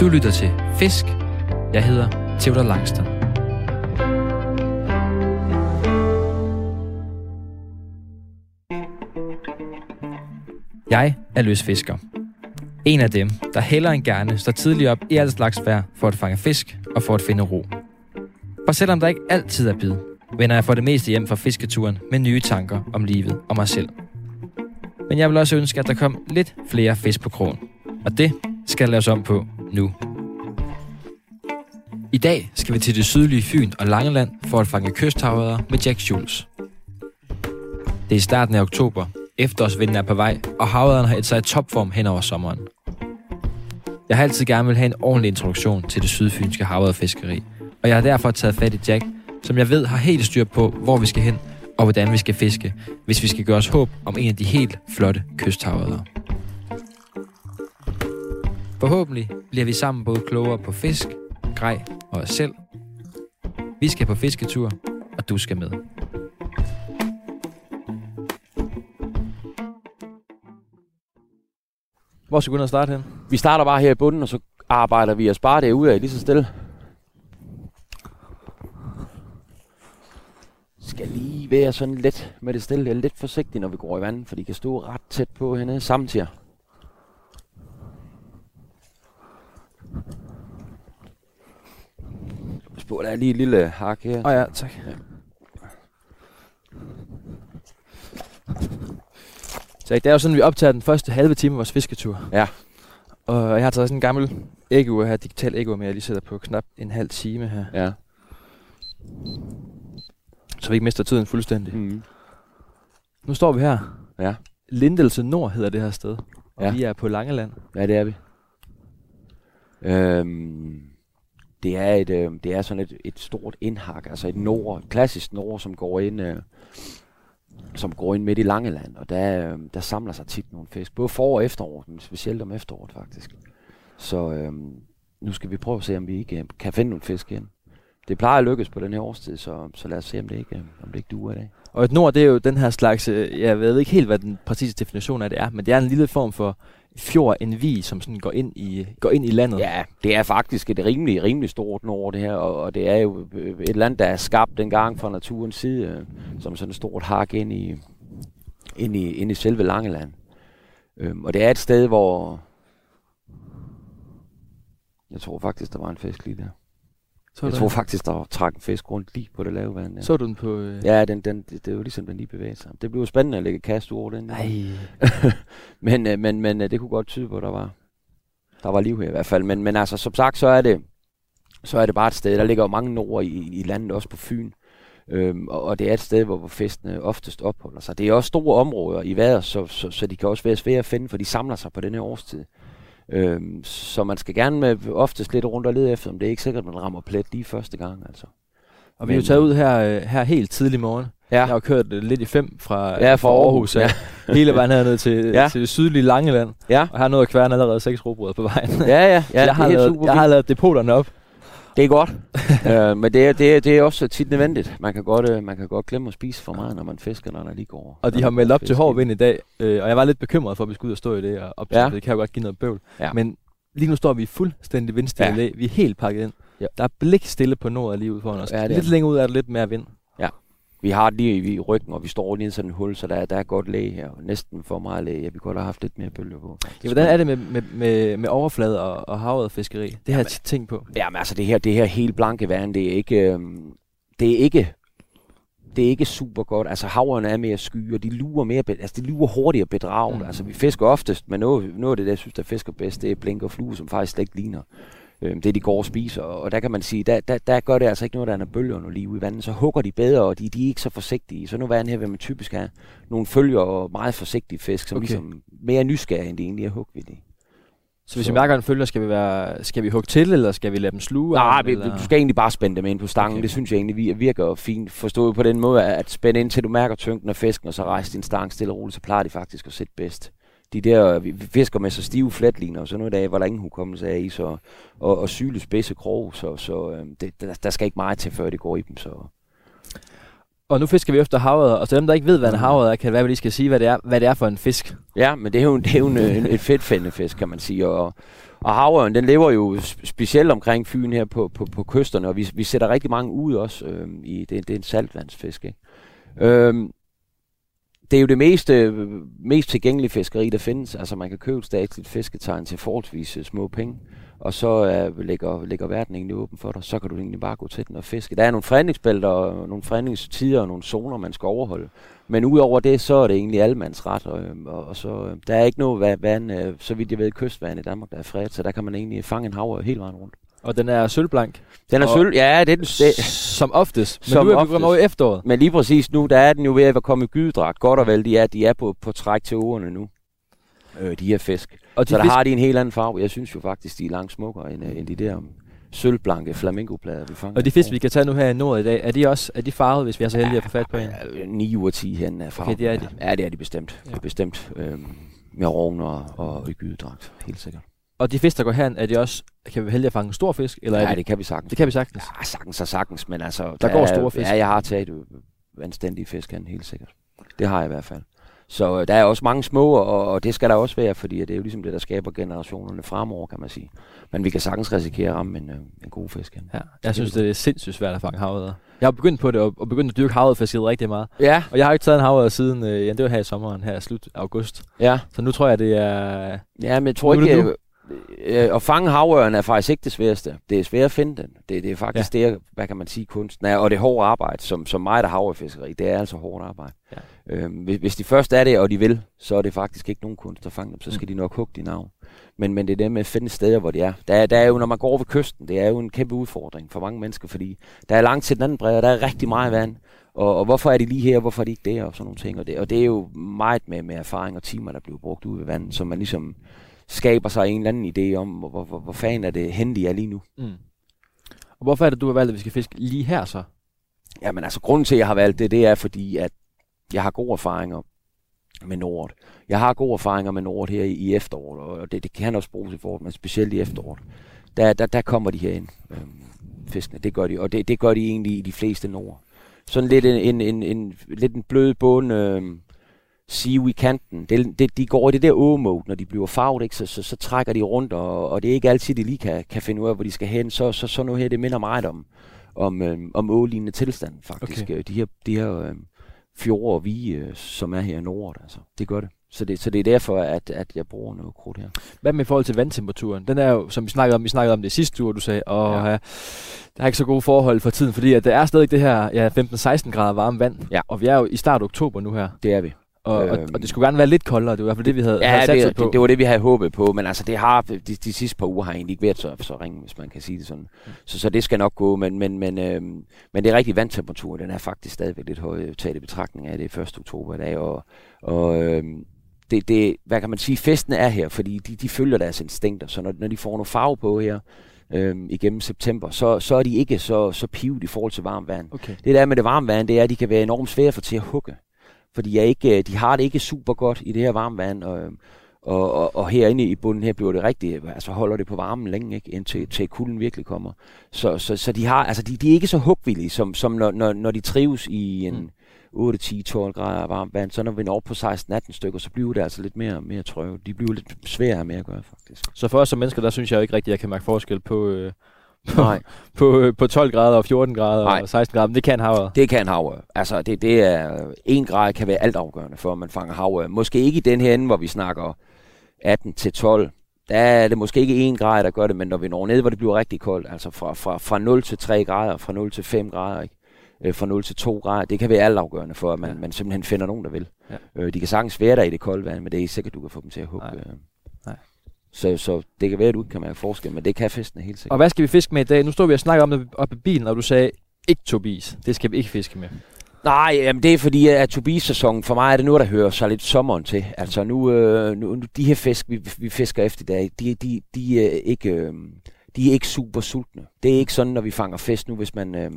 Du lytter til Fisk. Jeg hedder Theodor Langston. Jeg er løsfisker. En af dem, der hellere end gerne står tidligt op i alt slags vejr for at fange fisk og for at finde ro. For selvom der ikke altid er bid, vender jeg for det meste hjem fra fisketuren med nye tanker om livet og mig selv. Men jeg vil også ønske, at der kom lidt flere fisk på krogen. Og det skal laves om på nu. I dag skal vi til det sydlige Fyn og Langeland for at fange kysthavredder med Jack Jules. Det er i starten af oktober, efterårsvinden er på vej, og havredderne har et sig i topform hen over sommeren. Jeg har altid gerne vil have en ordentlig introduktion til det sydfynske havredderfiskeri, og jeg har derfor taget fat i Jack, som jeg ved har helt styr på, hvor vi skal hen og hvordan vi skal fiske, hvis vi skal gøre os håb om en af de helt flotte kysthavredder. Forhåbentlig bliver vi sammen både klogere på fisk, grej og os selv. Vi skal på fisketur, og du skal med. Hvor skal vi gå starte hen? Vi starter bare her i bunden, og så arbejder vi os bare derude af lige så stille. Skal lige være sådan lidt med det stille, lidt forsigtigt, når vi går i vandet, for de kan stå ret tæt på hende samtidig. Spurg, der er lige et lille hak her. Åh oh ja, tak. Ja. Så det er jo sådan, vi optager den første halve time af vores fisketur. Ja. Og jeg har taget sådan en gammel æggeur her, digital æggeur, med jeg lige sætter på knap en halv time her. Ja. Så vi ikke mister tiden fuldstændig. Mm. Nu står vi her. Ja. Lindelse Nord hedder det her sted. Og Ja. vi er på Langeland. Ja, det er vi. Øhm, det er et, øh, det er sådan et, et stort indhak, altså et nord, et klassisk nord, som går ind, øh, som går ind midt i Langeland, og der, øh, der samler sig tit nogle fisk, både for og efteråret, men specielt om efteråret faktisk. Så øh, nu skal vi prøve at se, om vi ikke øh, kan finde nogle fisk igen. Det plejer at lykkes på den her årstid, så, så lad os se, om det ikke, øh, om det ikke duer i dag. Og et nord, det er jo den her slags, øh, jeg ved ikke helt, hvad den præcise definition af det er, men det er en lille form for fjord, en vi, som sådan går ind i, går ind i landet. Ja, det er faktisk et rimelig, rimelig stort nord, det her, og, og det er jo øh, et land, der er skabt dengang fra naturens side, øh, som sådan et stort hak ind i, ind i, ind i selve Langeland. Øhm, og det er et sted, hvor... Jeg tror faktisk, der var en fisk lige der så, Jeg tror faktisk, der var trak en fisk rundt lige på det lave vand. Der. så du den på... Øh... Ja, den, den, det, det jo ligesom, den lige bevæger sig. Det jo spændende at lægge kast over den. Ej. men, øh, men, men øh, det kunne godt tyde på, at der var, der var liv her i hvert fald. Men, men altså, som sagt, så er det, så er det bare et sted. Der ligger jo mange nord i, i landet, også på Fyn. Øhm, og, og det er et sted, hvor, hvor festene oftest opholder sig. Det er også store områder i vejret, så, så, så de kan også være svære at finde, for de samler sig på denne årstid. Øhm, så man skal gerne med oftest lidt rundt og lede efter dem. Det er ikke sikkert, at man rammer plet lige første gang. Altså. Og vi er jo taget ud her, øh, her helt tidlig morgen. Ja, Jeg har kørt øh, lidt i fem fra, Ja, fra Aarhus, ja. hele vejen herned til, Ja. til det sydlige Langeland. ja, Og jeg har nået at kværne allerede seks robrød på vejen. ja, ja, ja jeg, har lavet, jeg har lavet depoterne op. Det er godt, øh, men det er, det, er, det er også tit nødvendigt. Man kan, godt, øh, man kan godt glemme at spise for meget, når man fisker, når der lige går. Og de har meldt op til hård vind i dag, øh, og jeg var lidt bekymret for, at vi skulle ud og stå i det og optage. Ja. Det kan jo godt give noget bøvl. Ja. Men lige nu står vi fuldstændig vindstille. Ja. Vi er helt pakket ind. Ja. Der er blik stille på nord lige ude foran os. Ja, lidt længere ud er der lidt mere vind. Vi har det lige i ryggen, og vi står lige i sådan en hul, så der, er- der er godt læge her. Og næsten for meget læge. Jeg vi godt have haft lidt mere bølge på. faktisk. Ja, hvordan er det med, med, med, med overflade og, og havet fiskeri? Det har jeg Jamen, tænkt på. Jamen altså, det her, det her helt blanke vand, det er ikke... øhm, det er ikke det er ikke super godt. Altså haverne er mere sky, og de lurer, mere, altså, de lurer hurtigere bedraget. Mm. Altså vi fisker oftest, men noget, noget af det, der jeg synes, der fisker bedst, det er blink og flue, som faktisk slet ikke ligner øhm, det, de går og spiser. Og der kan man sige, der, der, der gør det altså ikke noget, der er bølger lige ude i vandet. Så hugger de bedre, og de, de er ikke så forsigtige. Så nu her vil man typisk have nogle følger og meget forsigtige fisk, som okay. Ligesom mere nysgerrige, end de egentlig er hugvillige. Så hvis vi mærker en følger, skal vi, være, skal vi hugge til, eller skal vi lade dem sluge? Nej, vi, eller? du skal egentlig bare spænde dem ind på stangen. Okay. Det synes jeg egentlig vir- virker fint. Forstået på den måde, at spænde ind til du mærker tyngden af fisken, og så rejse din stang stille og roligt, så plejer de faktisk at sætte bedst. De der, vi fisker med så stive flatliner, og sådan noget af, hvor der ingen hukommelse er i, så, og, og syle spidse krog, så, så øh, det, der, der, skal ikke meget til, før det går i dem. Så. Og nu fisker vi efter havret, og til dem, der ikke ved, hvad en havret er, kan det være, at vi lige skal sige, hvad det er, hvad det er for en fisk. Ja, men det er jo, det er jo en, en, en fedtfændefisk, kan man sige. Og, og havøren, den lever jo specielt omkring Fyn her på, på, på kysterne, og vi, vi sætter rigtig mange ud også. Øh, i, det, det er en saltvandsfisk, ikke? Øh, det er jo det mest, mest tilgængelige fiskeri, der findes. Altså man kan købe et statsligt fisketegn til forholdsvis øh, små penge, og så øh, uh, ligger, ligger verden egentlig åben for dig. Så kan du egentlig bare gå til den og fiske. Der er nogle forhandlingsbælter, og nogle fredningstider og nogle zoner, man skal overholde. Men udover det, så er det egentlig allemandsret. Og, og, og så, der er ikke noget vand, uh, så vidt jeg ved, kystvand i Danmark, der er fredet, så der kan man egentlig fange en hav hele vejen rundt. Og den er sølvblank. Den er sølv, ja, det er den. Det, som oftest. Men som nu er vi kommet over efteråret. Men lige præcis nu, der er den jo ved at komme i gydedragt. Godt og vel, de er, de er på, på træk til ugerne nu. Øh, de her fisk. Og de så der fisk- har de en helt anden farve. Jeg synes jo faktisk, de er langt smukkere end, øh, end de der sølvblanke flamingoplader, vi fanger. Og de fisk, vi kan tage nu her i nord i dag, er de også er de farvet, hvis vi er så heldige at få fat på en? Ja, 9 ud af 10 hen er farve. Okay, det er de. Ja, det er de bestemt. Ja. Det er bestemt. Øh, med rovn og, og i gydedragt, helt sikkert. Og de fisk, der går her, er de også, kan vi heldige at fange en stor fisk? Eller er Ja, det, det kan vi sagtens. det kan vi sagtens. Ja, sagtens og sagtens, men altså... Der går er- store fisk. Ja, jeg har taget anstændige fisk hen, helt sikkert. Det har jeg i hvert fald. Så øh, der er også mange små, og, og det skal der også være, fordi det er jo ligesom det, der skaber generationerne fremover, kan man sige. Men vi kan sagtens risikere at ramme en, øh, en god fisk hen. Ja, jeg synes, det er sindssygt svært at fange havet. Jeg har begyndt på det, og, og begyndt at dyrke havet rigtig meget. Ja, Og jeg har ikke taget en havet siden, øh, ja, det var her i sommeren, her slut august. ja. Så nu tror jeg, det er... Ja, men jeg tror ikke... Øh, øh, at fange havørn er faktisk ikke det sværeste. Det er svært at finde den. Det, det er faktisk ja. det, hvad kan man sige, kunsten er. Og det hårdt arbejde, som, som mig, der havrefiskeri. Det er altså hårdt arbejde. Ja. Øhm, hvis, hvis de først er det, og de vil, så er det faktisk ikke nogen kunst at fange dem. Så skal Mm. de nok hugge de navn. Men, men det er det med at finde steder, hvor de er. Der, er- der er jo, når man går over ved kysten, det er jo en kæmpe udfordring for mange mennesker, fordi der er langt til den anden bred, og der er rigtig meget vand. Og, og hvorfor er de lige her, og hvorfor er de ikke der, og sådan nogle ting. Og det, og det er jo meget med, med erfaring og timer, der bliver brugt ude ved vandet, så man ligesom skaber sig en eller anden idé om, hvor, hvor, hvor, fanden er det hen, de er lige nu. Mm. Og hvorfor er det, du har valgt, at vi skal fiske lige her så? Jamen altså, grunden til, at jeg har valgt det, det er fordi, at jeg har gode erfaringer med Nord. Jeg har gode erfaringer med Nord her i, i efteråret, og det, det kan også bruges i foråret, men specielt i efteråret. Der, der, der kommer de her ind, øhm, fiskene. Det gør de, og det, det gør de egentlig i de fleste Nord. Sådan lidt en, en, en, en, lidt en blød bund, øhm, sive i kanten. Det, det, de går i det der ågemode, når de bliver farvet, ikke? Så, så, så, trækker de rundt, og, og det er ikke altid, de lige kan, kan finde ud af, hvor de skal hen. Så, så, så noget her, det minder meget om, om, øhm, om ålignende tilstand, faktisk. Okay. Okay. De her, de her øhm, fjorde og vige, øh, som er her i nord, altså. Det gør det. Så det, så det er derfor, at, at jeg bruger noget krudt her. Hvad med i forhold til vandtemperaturen? Den er jo, som vi snakkede om, vi snakkede om det sidste uge, du sagde, og Ja. ja. der er ikke så gode forhold for tiden, fordi at der er stadig det her ja, 15-16 grader varmt vand, Ja. og vi er jo i start oktober nu her, Det er vi. Og, Øhm. og det skulle gerne være lidt koldere, det var i hvert fald det, vi havde, havde Ja, sat det, på. det, det, var det, vi havde håbet på, men altså, det har, de, de sidste par uger har egentlig ikke været så, så ringe, hvis man kan sige det sådan. Mm. Så, så det skal nok gå, men, men, men, øhm, men det er rigtigt, vandtemperaturen, den er faktisk stadigvæk lidt høj, taget i betragtning af det er 1. oktober i dag, og, og øhm, det, det, hvad kan man sige, festen er her, fordi de, de følger deres instinkter, så når, når de får noget farve på her, øhm, igennem september, så, så er de ikke så, så pivet i forhold til varmt vand. Okay. Det der med det varme vand, det er, at de kan være enormt svære for til at hugge. Fordi jeg ikke, de har det ikke super godt i det her varme vand, og, og, og, og herinde i bunden her bliver det rigtigt, altså holder det på varmen længe, ikke, indtil til kulden virkelig kommer. Så, så, så de, har, altså de, de er ikke så hugvillige, som, som når, når, når de trives i en Mm. 8, 10, 12 grader varmt vand. Så når vi når op på 16-18 stykker, så bliver det altså lidt mere, mere trøve. De bliver lidt sværere med at gøre, faktisk. Så for os som mennesker, der synes jeg jo ikke rigtigt, at jeg kan mærke forskel på, øh, på, Nej. på, øh, på 12 grader og 14 grader Nej. og 16 grader, men det kan havet. Det kan havre. Altså, det, det er, en grad kan være altafgørende for, at man fanger havre. Måske ikke i den her ende, hvor vi snakker 18 til 12. Der er det måske ikke en grad, der gør det, men når vi når ned, hvor det bliver rigtig koldt, altså fra, fra, fra 0 til 3 grader, fra 0 til 5 grader, ikke? Øh, fra 0 til 2 grader, det kan være altafgørende for, at man, Ja. ja. man simpelthen finder nogen, der vil. Ja. Øh, de kan sagtens være der i det kolde vand, men det er ikke sikkert, du kan få dem til at hugge. Nej. Så, så det kan være, at du ikke kan mærke forskel, men det kan festen helt sikkert. Og hvad skal vi fiske med i dag? Nu står vi og snakker om det oppe i bilen, og du sagde, ikke Tobias. Det skal vi ikke fiske med. Nej, jamen det er fordi, at Tobias-sæsonen, for mig er det nu, der hører sig lidt sommeren til. Altså nu, øh, nu nu- de her fisk, vi, vi fisker efter i dag, de, de, de, er ikke, øh, de er ikke super sultne. Det er ikke sådan, når vi fanger fisk nu, hvis man, øh,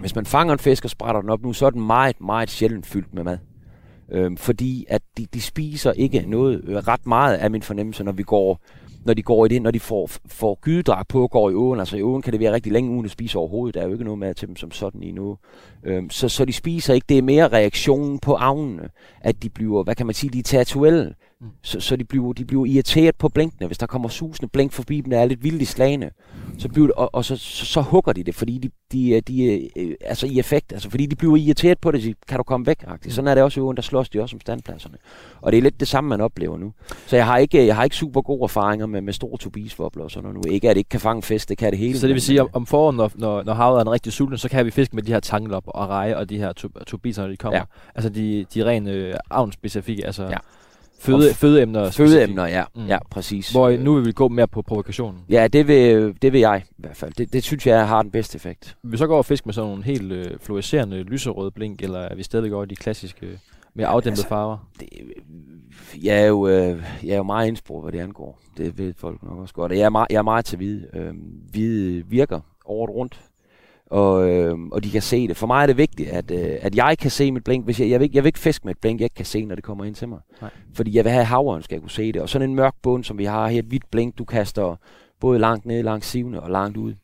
hvis man fanger en fisk og sprætter den op nu, så er den meget, meget sjældent fyldt med mad. Øhm, fordi at de, de spiser ikke noget øh, ret meget af min fornemmelse, når vi går når de går i det, når de får, får gydedrag på og går i åen. Altså i åen kan det være rigtig længe uden at spise overhovedet. Der er jo ikke noget med til dem som sådan i nu. Øhm, så, så de spiser ikke. Det er mere reaktionen på avnene, at de bliver, hvad kan man sige, de er territorielle. Mm. Så, så de, bliver, de bliver irriteret på blinkene. Hvis der kommer susende blink forbi dem, der er lidt vildt i slagene, så bliver det, og, og så, så, så, hugger de det, fordi de, de, de, øh, altså i effekt, altså fordi de bliver irriteret på det, så kan du komme væk. Mm. Sådan er det også i der slås de også om standpladserne. Og det er lidt det samme, man oplever nu. Så jeg har ikke, jeg har ikke super gode erfaringer med, med store tobisvobler og sådan noget nu. Ikke at det ikke kan fange fisk, det kan det hele. Så det vil sige, om, om foråret, når, når, når havet er en rigtig sulten, så kan vi fiske med de her tanglop og reje og de her tobiser, når de kommer. Ja. Altså de, de rene øh, avnspecifikke, altså... Ja Føde, fødeemner. Fødeemner, ja. Mm. Ja, præcis. Hvor nu vil vi gå mere på provokationen. Ja, det vil, det vil jeg i hvert fald. Det, det synes jeg har den bedste effekt. Vi så går og fisk med sådan nogle helt øh, fluorescerende lyserøde blink, eller er vi stadig går i de klassiske mere afdæmpede altså, farver? Det, jeg, er jo, øh, jeg er jo meget indsprog, hvad det angår. Det ved folk nok også godt. Jeg er meget, jeg er meget til hvide. Øh, hvide virker året rundt og, øh, og de kan se det. For mig er det vigtigt, at, øh, at jeg kan se mit blink. Hvis jeg, jeg, vil, jeg vil ikke fiske med et blink, jeg ikke kan se, når det kommer ind til mig. Nej. Fordi jeg vil have havren, skal jeg kunne se det. Og sådan en mørk bund, som vi har her, et hvidt blink, du kaster både langt ned, langt sivende og langt ud.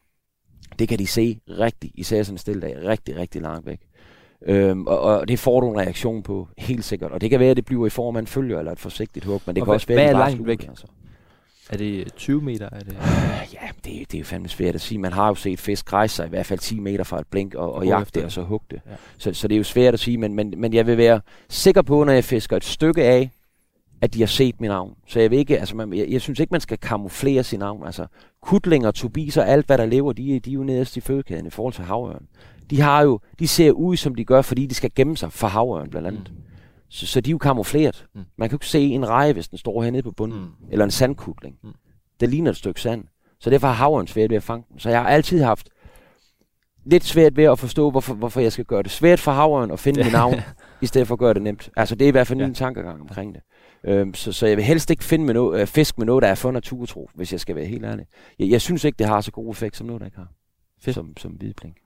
Det kan de se rigtig, især sådan en stille dag, rigtig, rigtig langt væk. Øhm, og, og det får du en reaktion på, helt sikkert. Og det kan være, at det bliver i form af en følger eller et forsigtigt hug, men det og kan hvad, også være, hvad er langt væk? Altså. Er det 20 meter? Er det... Ja, det, det er jo fandme svært at sige. Man har jo set fisk rejse sig i hvert fald 10 meter fra et blink og, og jagte det og så hugge det. Ja. Så, så det er jo svært at sige, men, men, men jeg vil være sikker på, når jeg fisker et stykke af, at de har set mit navn. Så jeg vil ikke, altså man, jeg, jeg synes ikke, man skal kamuflere sit navn. Altså kutlinger, tubiser, alt hvad der lever, de, de er jo nederst i fødekæden i forhold til havørn. De har jo, de ser ud, som de gør, fordi de skal gemme sig for havørn blandt andet. Mm. Så, så de er jo kamufleret. Mm. Man kan jo ikke se en reje, hvis den står hernede på bunden. Mm. Eller en sandkudling. Mm. Det ligner et stykke sand. Så derfor har havren svært ved at fange den. Så jeg har altid haft lidt svært ved at forstå, hvorfor, hvorfor jeg skal gøre det svært for havren at finde mit navn, i stedet for at gøre det nemt. Altså det er i hvert fald ja. min tankegang omkring det. Øhm, så, så jeg vil helst ikke finde med no, øh, fisk med noget, der er for naturtro, hvis jeg skal være helt ærlig. Jeg, jeg synes ikke, det har så god effekt som noget, der ikke har. Fedt. Som, som hvidplink.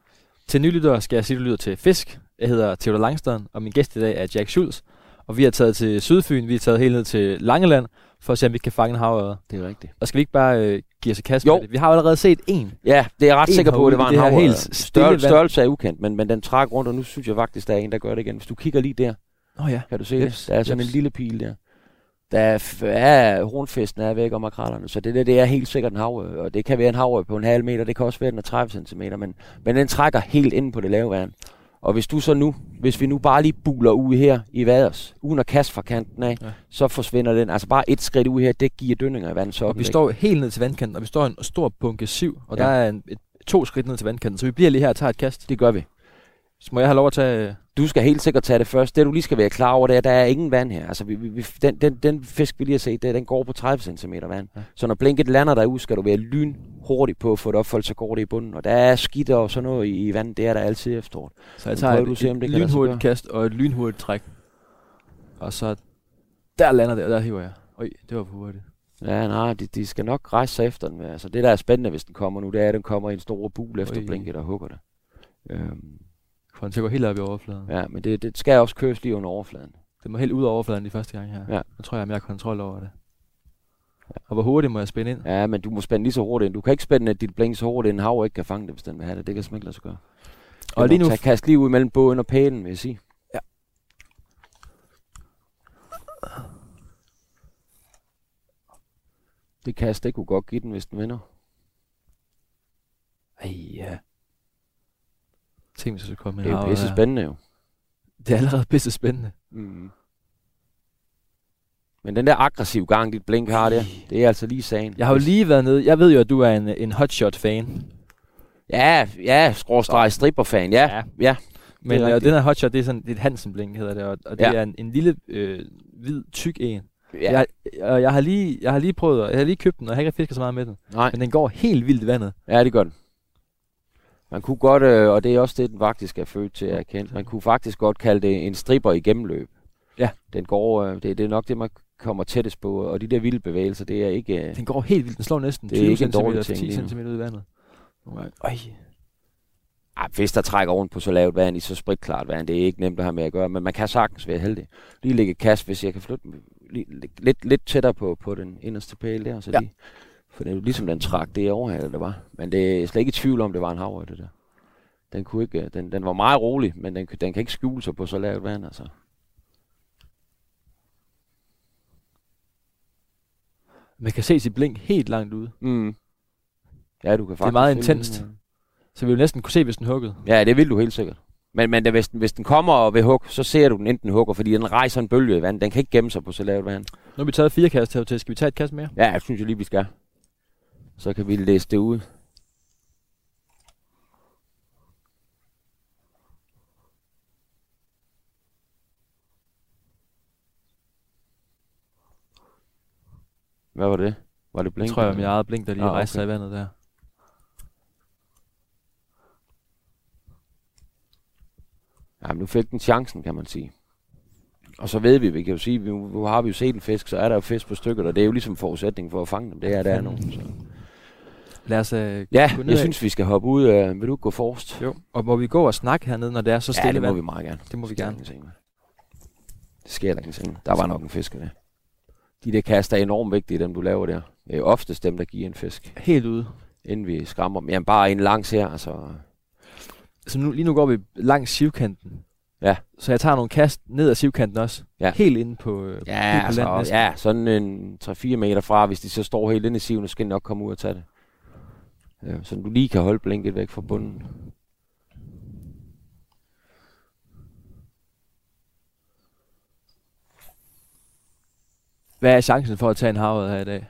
Til nylyttere skal jeg sige, at du lyder til Fisk. Jeg hedder Theodor Langstaden, og min gæst i dag er Jack Schulz. Og vi har taget til Sydfyn, vi har taget helt ned til Langeland, for at se, om vi kan fange en havørred. Det er rigtigt. Og skal vi ikke bare øh, give os et kast jo. med det? Vi har allerede set en. Ja, det er jeg ret sikker på, at det var en havørred. Helt Størrel, størrelse er ukendt, men, men den træk rundt, og nu synes jeg faktisk, der er en, der gør det igen. Hvis du kigger lige der, oh ja. kan du se yes. det? Der er sådan yes. en lille pil der. Der er, ja, hornfesten er væk og makrallerne, så det der, det er helt sikkert en havørred. Og det kan være en havørred på en halv meter, det kan også være den er 30 cm, men, men den trækker helt ind på det lave vand. Og hvis du så nu, hvis vi nu bare lige buler ud her i vaders, uden at kaste fra kanten af, ja. så forsvinder den. Altså bare et skridt ud her, det giver dønninger i vandet. Så og vi står helt ned til vandkanten, og vi står en stor bunke siv, og ja. der er en, et, to skridt ned til vandkanten, så vi bliver lige her og tager et kast. Det gør vi. Så må jeg have lov at tage... Du skal helt sikkert tage det først. Det du lige skal være klar over, det er, at der er ingen vand her. Altså, vi, vi, den, den, den fisk, vi lige har set, det, den går på 30 cm vand. Ja. Så når blinket lander derude, skal du være lyn hurtigt på at få det op, så går det i bunden. Og der er skidt og sådan noget i, i vandet, det er der altid efteråret. Så jeg tager et, du se, om det et lynhurtigt kast og et lynhurtigt træk. Og så der lander det, og der hiver jeg. Oj, det var for hurtigt. Ja, nej, de, de skal nok rejse sig efter den. Altså, det, der er spændende, hvis den kommer nu, det er, at den kommer i en stor bul efter Oj. blinket og hugger det. Øhm, for den gå helt op i overfladen. Ja, men det, det skal også køres lige under overfladen. Det må helt ud af overfladen de første gang her. Ja. Jeg tror jeg har mere kontrol over det. Ja. Og hvor hurtigt må jeg spænde ind? Ja, men du må spænde lige så hurtigt ind. Du kan ikke spænde dit blink så hurtigt, at en hav ikke kan fange det, hvis den vil have det. Det kan simpelthen lade sig gøre. Og lige nu... Tage, kast lige ud mellem båden og pælen, vil jeg sige. Ja. Det kast, det kunne godt give den, hvis den vinder. Ej, ja. Tænk, hvis jeg komme Det er jo pisse spændende jo. Det er allerede pisse spændende. Mm. Men den der aggressive gang, dit blink har der, det er altså lige sagen. Jeg har jo lige været nede. Jeg ved jo, at du er en, en hotshot-fan. Ja, ja, skråstreg stripper-fan, ja. ja. ja. Men og den her hotshot, det er sådan et Hansen-blink, hedder det, og, og det ja. er en, en lille, øh, hvid, tyk en. Ja. Jeg, og jeg har lige, jeg har lige prøvet, jeg har lige købt den, og jeg har ikke fisket så meget med den. Nej. Men den går helt vildt i vandet. Ja, det gør den. Man kunne godt, øh, og det er også det, den faktisk er født til at erkende, man kunne faktisk godt kalde det en stripper i gennemløb. Ja. Den går, øh, det, det er nok det, man kommer tættest på, og de der vilde bevægelser, det er ikke... Øh, den går helt vildt, den slår næsten det 20 cm, 10 cm ud i vandet. Øj. Ah, hvis der trækker rundt på så lavt vand i så spritklart vand, det er ikke nemt at have med at gøre, men man kan sagtens være heldig. Lige lægge kast, hvis jeg kan flytte lige, lidt, lidt tættere på, på den inderste pæl der, så ja. lige, for det er ligesom den trak det overhalet, det var. Men det er slet ikke i tvivl om, det var en havre, det der. Den, kunne ikke, den, den var meget rolig, men den, den kan ikke skjule sig på så lavt vand, altså. Man kan se sit blink helt langt ude. Mm. Ja, du kan faktisk Det er meget intenst. Den, så vi vil næsten kunne se, hvis den huggede. Ja, det vil du helt sikkert. Men, men hvis, den, hvis den kommer og vil hugge, så ser du den enten hugger, fordi den rejser en bølge i vand. Den kan ikke gemme sig på så lavt vand. Nu har vi taget fire kast her til. Skal vi tage et kast mere? Ja, jeg synes jeg lige, vi skal. Så kan vi læse det ud. Hvad var det? Var det blink? Jeg tror jeg, mit eget blink, der lige ah, okay. rejste sig i vandet der. Jamen, nu fik den chancen, kan man sige. Og så ved vi, vi kan jo sige, nu, har vi jo set en fisk, så er der jo fisk på stykket, og det er jo ligesom forudsætning for at fange dem. Det er der nu. Så. Lad os uh, Ja, gå ned jeg af. synes, vi skal hoppe ud. Uh, vil du gå forrest? Jo, og må vi gå og snakke hernede, når det er så stille Ja, det må vand? vi meget gerne. Det må vi gerne. Det sker der ingenting. Der var nok en fisk der. De der kaster er enormt vigtige, dem du laver der. Det er oftest dem, der giver en fisk. Helt ude. Inden vi skræmmer dem. Jamen bare en langs her, altså så nu, lige nu går vi langs sivkanten. Ja. Så jeg tager nogle kast ned ad sivkanten også. Ja. Helt inde på, øh, ja, på altså, land Ja, sådan en 3-4 meter fra. Hvis de så står helt inde i siven, så skal de nok komme ud og tage det. Ja, så du lige kan holde blinket væk fra bunden. Hvad er chancen for at tage en havet her i dag?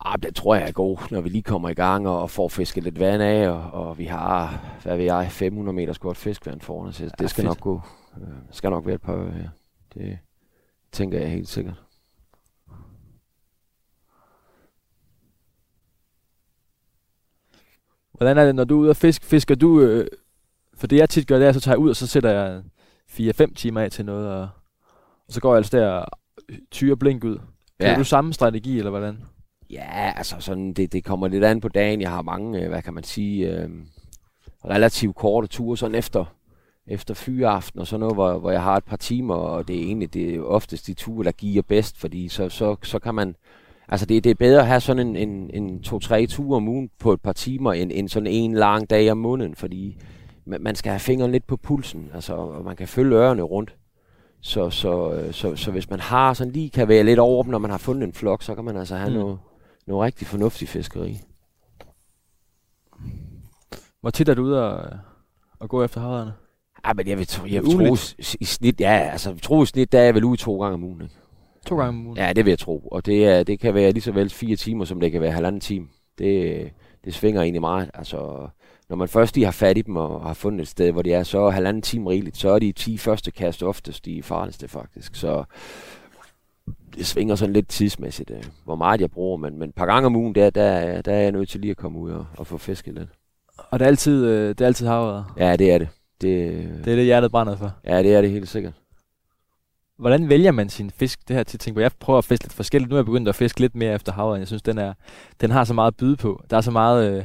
Ah, det tror jeg er god, når vi lige kommer i gang og, får fisket lidt vand af, og, og vi har, hvad ved jeg, 500 meter skort fiskvand foran os. Det ja, skal fedt. nok gå. Øh, skal nok være et par ja. Det tænker jeg helt sikkert. Hvordan er det, når du er ude og fisk? Fisker du... Øh, for det jeg tit gør, det er, så tager jeg ud, og så sætter jeg 4-5 timer af til noget, og, og så går jeg altså der og tyrer blink ud. Ja. du samme strategi, eller hvordan? Ja, altså sådan, det, det kommer lidt an på dagen. Jeg har mange, øh, hvad kan man sige, øh, relativt korte ture, sådan efter, efter fyraften og sådan noget, hvor, hvor jeg har et par timer, og det er egentlig det er oftest de ture, der giver bedst, fordi så, så, så kan man, altså det, det er bedre at have sådan en, en, en to-tre ture om ugen på et par timer, end, end sådan en lang dag om måneden, fordi man, man skal have fingeren lidt på pulsen, altså, og man kan følge ørerne rundt. Så, så, øh, så, så, hvis man har sådan lige kan være lidt over når man har fundet en flok, så kan man altså have mm. noget, noget rigtig fornuftig fiskeri. Hvor tit er du ude og, og gå efter haverne? Ja, men jeg vil, tro, jeg vil tro, i snit, ja, altså, tror i snit, der er jeg vel ude to gange om ugen. Ikke? To gange om ugen? Ja, det vil jeg tro. Og det, er, det kan være lige så vel fire timer, som det kan være halvanden time. Det, det svinger egentlig meget. Altså, når man først lige har fat i dem og har fundet et sted, hvor de er, så er halvanden time rigeligt. Så er de 10 første kast oftest de farligste, faktisk. Så det svinger sådan lidt tidsmæssigt, øh, hvor meget jeg bruger, men, men et par gange om ugen, der, der, der er jeg nødt til lige at komme ud og, og få fisket lidt. Og det er altid, øh, det er altid havet? Ja, det er det. Det, det er det, hjertet brænder for? Ja, det er det helt sikkert. Hvordan vælger man sin fisk? Det her til tænke, jeg prøver at fiske lidt forskelligt. Nu er jeg begyndt at fiske lidt mere efter havet. Jeg synes, den, er, den har så meget at byde på. Der er så meget... Øh,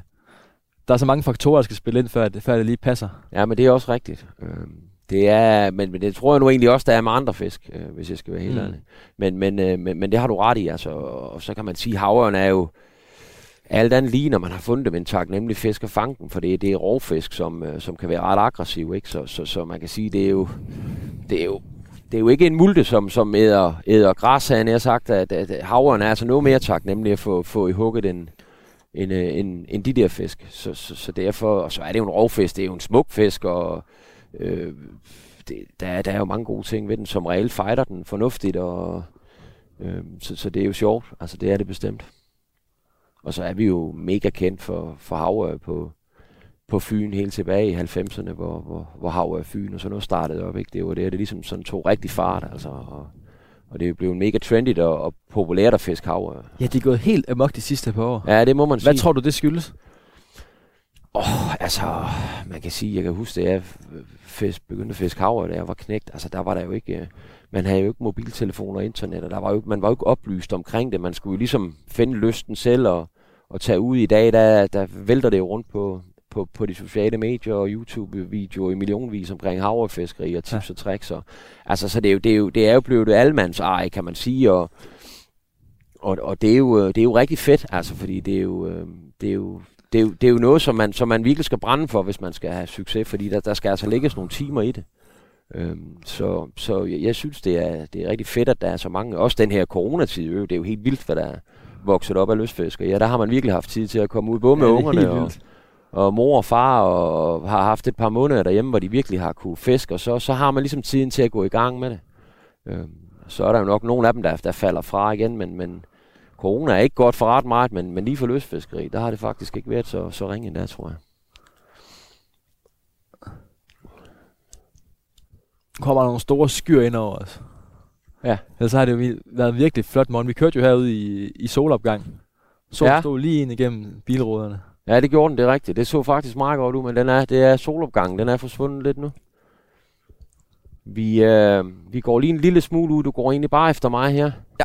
der er så mange faktorer, der skal spille ind, før det, før det lige passer. Ja, men det er også rigtigt. Øhm, det er, men, men det tror jeg nu egentlig også, der er med andre fisk, øh, hvis jeg skal være helt mm. ærlig. Men, men, øh, men, men det har du ret i, altså. Og så kan man sige, at havøren er jo alt andet lige, når man har fundet dem en taknemmelig fisk at fange dem, for det, det er rovfisk, som, øh, som kan være ret aggressiv, ikke? Så, så, så man kan sige, det er jo, det er jo det er jo ikke en multe, som, som æder, æder græs, han har sagt, at, at havren er altså noget mere taknemmelig at få, få i hugget en, en, øh, en, en de der fisk. Så, så, så derfor, og så er det jo en rovfisk, det er jo en smuk fisk, og Øh, det, der, der er jo mange gode ting ved den, som reelt fighter den fornuftigt, og øh, så, så det er jo sjovt. Altså det er det bestemt. Og så er vi jo mega kendt for, for havre på, på Fyn helt tilbage i 90'erne, hvor, hvor, hvor Havre Fyn og sådan noget startede op. Ikke? Det var det, det ligesom sådan tog rigtig fart. Altså, og, og det er blevet mega trendy og, og populært at fiske havre. Ja, det er gået helt amok de sidste par år. Ja, det må man sige. Hvad tror du, det skyldes? Åh, oh, altså, man kan sige, jeg kan huske, at jeg fisk, begyndte at fiske havre, da jeg var knægt. Altså, der var der jo ikke, øh, man havde jo ikke mobiltelefoner og internet, og der var jo, man var jo ikke oplyst omkring det. Man skulle jo ligesom finde lysten selv og, og tage ud i dag, der, der vælter det jo rundt på, på, på de sociale medier og YouTube-videoer i millionvis omkring havrefiskeri og tips Ja. og tricks. Og, altså, så det er, jo, det, er jo, det er jo blevet et almands ej, kan man sige, og, og, og det, er jo, øh, det er jo rigtig fedt, altså, fordi det er jo, øh, det er jo, det er jo, det er jo noget, som man, som man virkelig skal brænde for, hvis man skal have succes, fordi der, der skal altså lægges nogle timer i det. Øhm, så så jeg, jeg synes, det er, det er rigtig fedt, at der er så mange. Også den her coronatid, øh, det er jo helt vildt, hvad der er vokset op af lystfisk. Og ja, der har man virkelig haft tid til at komme ud, både med Ja, er ungerne og, vildt. Og mor og far, og har haft et par måneder derhjemme, hvor de virkelig har kunne fiske, og så, så har man ligesom tiden til at gå i gang med det. Øhm, så er der jo nok nogle af dem, der, der falder fra igen, men, men corona er ikke godt for ret meget, men, men lige for lystfiskeri, der har det faktisk ikke været så, så ringe endda, tror jeg. kommer der nogle store skyr ind over os. Ja. Ellers så har det jo været virkelig flot morgen. Vi kørte jo herude i, i solopgang. Solen ja. stod lige ind igennem bilruderne. Ja, det gjorde den, det er rigtigt. Det så faktisk meget godt ud, men den er, det er solopgangen. Den er forsvundet lidt nu. Vi, øh, vi går lige en lille smule ud. Du går egentlig bare efter mig her. Ja.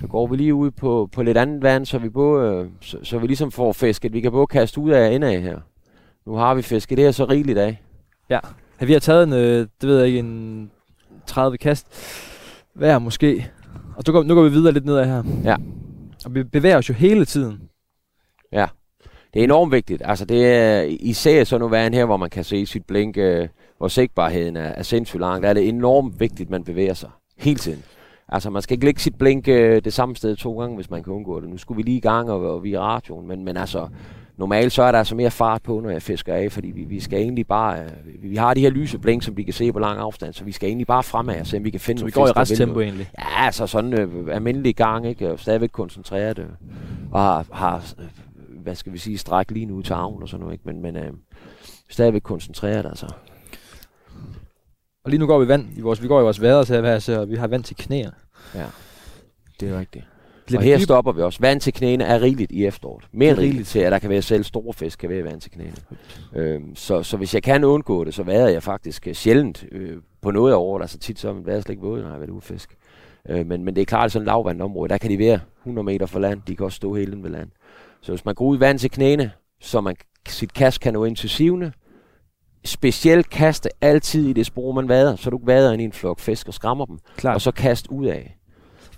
Så går vi lige ud på, på lidt andet vand, så vi, både, øh, så, så vi ligesom får fisket. Vi kan både kaste ud af og ind af her. Nu har vi fisket det her så rigeligt af. Ja, vi har taget en, øh, det ved jeg ikke, en 30 kast hver måske. Og så går, nu går vi videre lidt nedad her. Ja. Og vi bevæger os jo hele tiden. Det er enormt vigtigt. Altså det er især sådan nogle vand her, hvor man kan se sit blink, øh, hvor sigtbarheden er, er sindssygt lang. Der er det enormt vigtigt, at man bevæger sig hele tiden. Altså man skal ikke lægge sit blink øh, det samme sted to gange, hvis man kan undgå det. Nu skulle vi lige i gang, og, og vi er i radioen, men, men altså normalt så er der altså mere fart på, når jeg fisker af, fordi vi, vi skal egentlig bare, øh, vi, har de her lyse blink, som vi kan se på lang afstand, så vi skal egentlig bare fremad og se, om vi kan finde Så vi går i resttempo noget. egentlig. Ja, altså sådan øh, almindelig gang, ikke? Og stadigvæk koncentreret, øh, og har, har hvad skal vi sige, stræk lige nu til arven og sådan noget, ikke? Men, men øh, stadigvæk koncentreret, altså. Og lige nu går vi vand i vores, vi går i vores vader til at så vi har vand til knæene. Det er rigtigt. Bliver og her stopper vi også. Vand til knæene er rigeligt i efteråret. Mere end rigeligt til, at der kan være selv store fisk, kan være vand til knæene. Øhm, så, så hvis jeg kan undgå det, så vader jeg faktisk øh, sjældent øh, på noget af året. Altså tit så er vader slet ikke våd, når jeg har været ude fisk. Øh, men, men det er klart, at sådan et lavvandet område, der kan de være 100 meter fra land. De kan også stå helt inde ved land. Så hvis man går ud i vand til knæene, så man sit kast kan nå ind til sivende, specielt kaste altid i det spor, man vader, så du ikke vader ind i en flok fisk og skræmmer dem, Klart. og så kast ud af.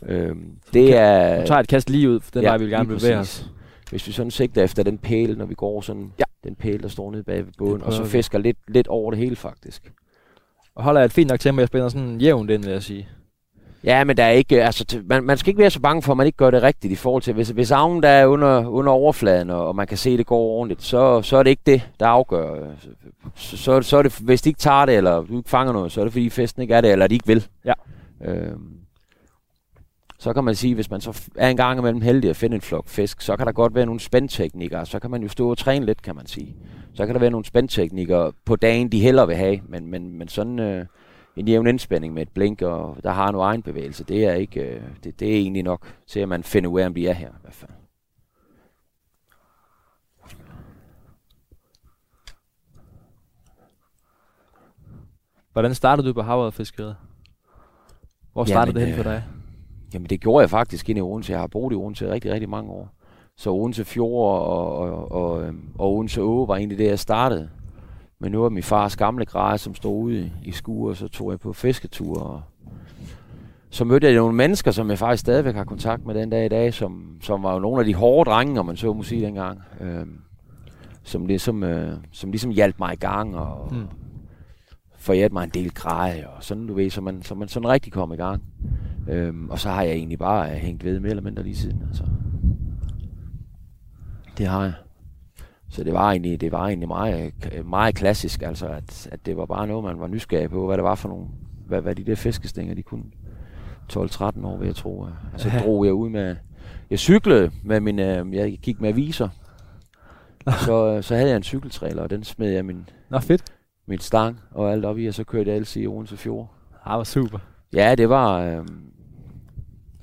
Øhm, det er... Du tager et kast lige ud, den Ja, vej vi vil gerne bevæge os. Hvis vi sådan sigter efter den pæl, når vi går sådan, Ja. den pæl, der står nede bag ved båden, og så vi. fisker lidt, lidt over det hele faktisk. Og holder jeg et fint nok tempo, jeg spænder sådan jævnt ind, vil jeg sige. Ja, men der er ikke, altså, man, man skal ikke være så bange for, at man ikke gør det rigtigt i forhold til, hvis, hvis armen der er under, under overfladen, og, og man kan se, at det går ordentligt, så, så er det ikke det, der afgør. Så, så, så er det, hvis de ikke tager det, eller du ikke fanger noget, så er det fordi festen ikke er det, eller de ikke vil. Ja. Øhm, så kan man sige, hvis man så er en gang imellem heldig at finde en flok fisk, så kan der godt være nogle spændteknikker, så kan man jo stå og træne lidt, kan man sige. Så kan der være nogle spændteknikker på dagen, de hellere vil have, men, men, men sådan øh, en jævn indspænding med et blink, og der har noget egen bevægelse, det er, ikke, øh, det, det er egentlig nok til, at man finder ud af, om de er her i hvert fald. Hvordan startede du på havet fiskeriet? Hvor startede Jamen, det hen for øh, dig? Jamen det gjorde jeg faktisk inde i Odense. Jeg har boet i Odense rigtig, rigtig mange år. Så Odense Fjord og, og, og, øhm, og Odense Å var egentlig det, jeg startede. Men nu er min fars gamle græs, som stod ude i, og så tog jeg på fisketur. Og så mødte jeg nogle mennesker, som jeg faktisk stadigvæk har kontakt med den dag i dag, som, som var jo nogle af de hårde drenge, om man så må sige dengang. Øhm, som, ligesom, øh, som ligesom hjalp mig i gang, og Mm. forhjælp mig en del grej, og sådan, du ved, så man, så man sådan rigtig kom i gang. Øhm, og så har jeg egentlig bare øh, hængt ved mere eller mindre lige siden. Altså. Det har jeg. Så det var egentlig, det var egentlig meget, øh, meget klassisk, altså at, at det var bare noget, man var nysgerrig på, hvad det var for nogle, hvad, hvad de der fiskestænger, de kunne. 12-13 år, vil jeg tro. Og så Ja. drog jeg ud med, jeg cyklede med min, øh, jeg gik med aviser. Og så, øh, så havde jeg en cykeltrailer, og den smed jeg min, Nå, fedt. min stang og alt op i, og så kørte jeg altid i Odense Fjord. Det var super. Ja, det var, øh,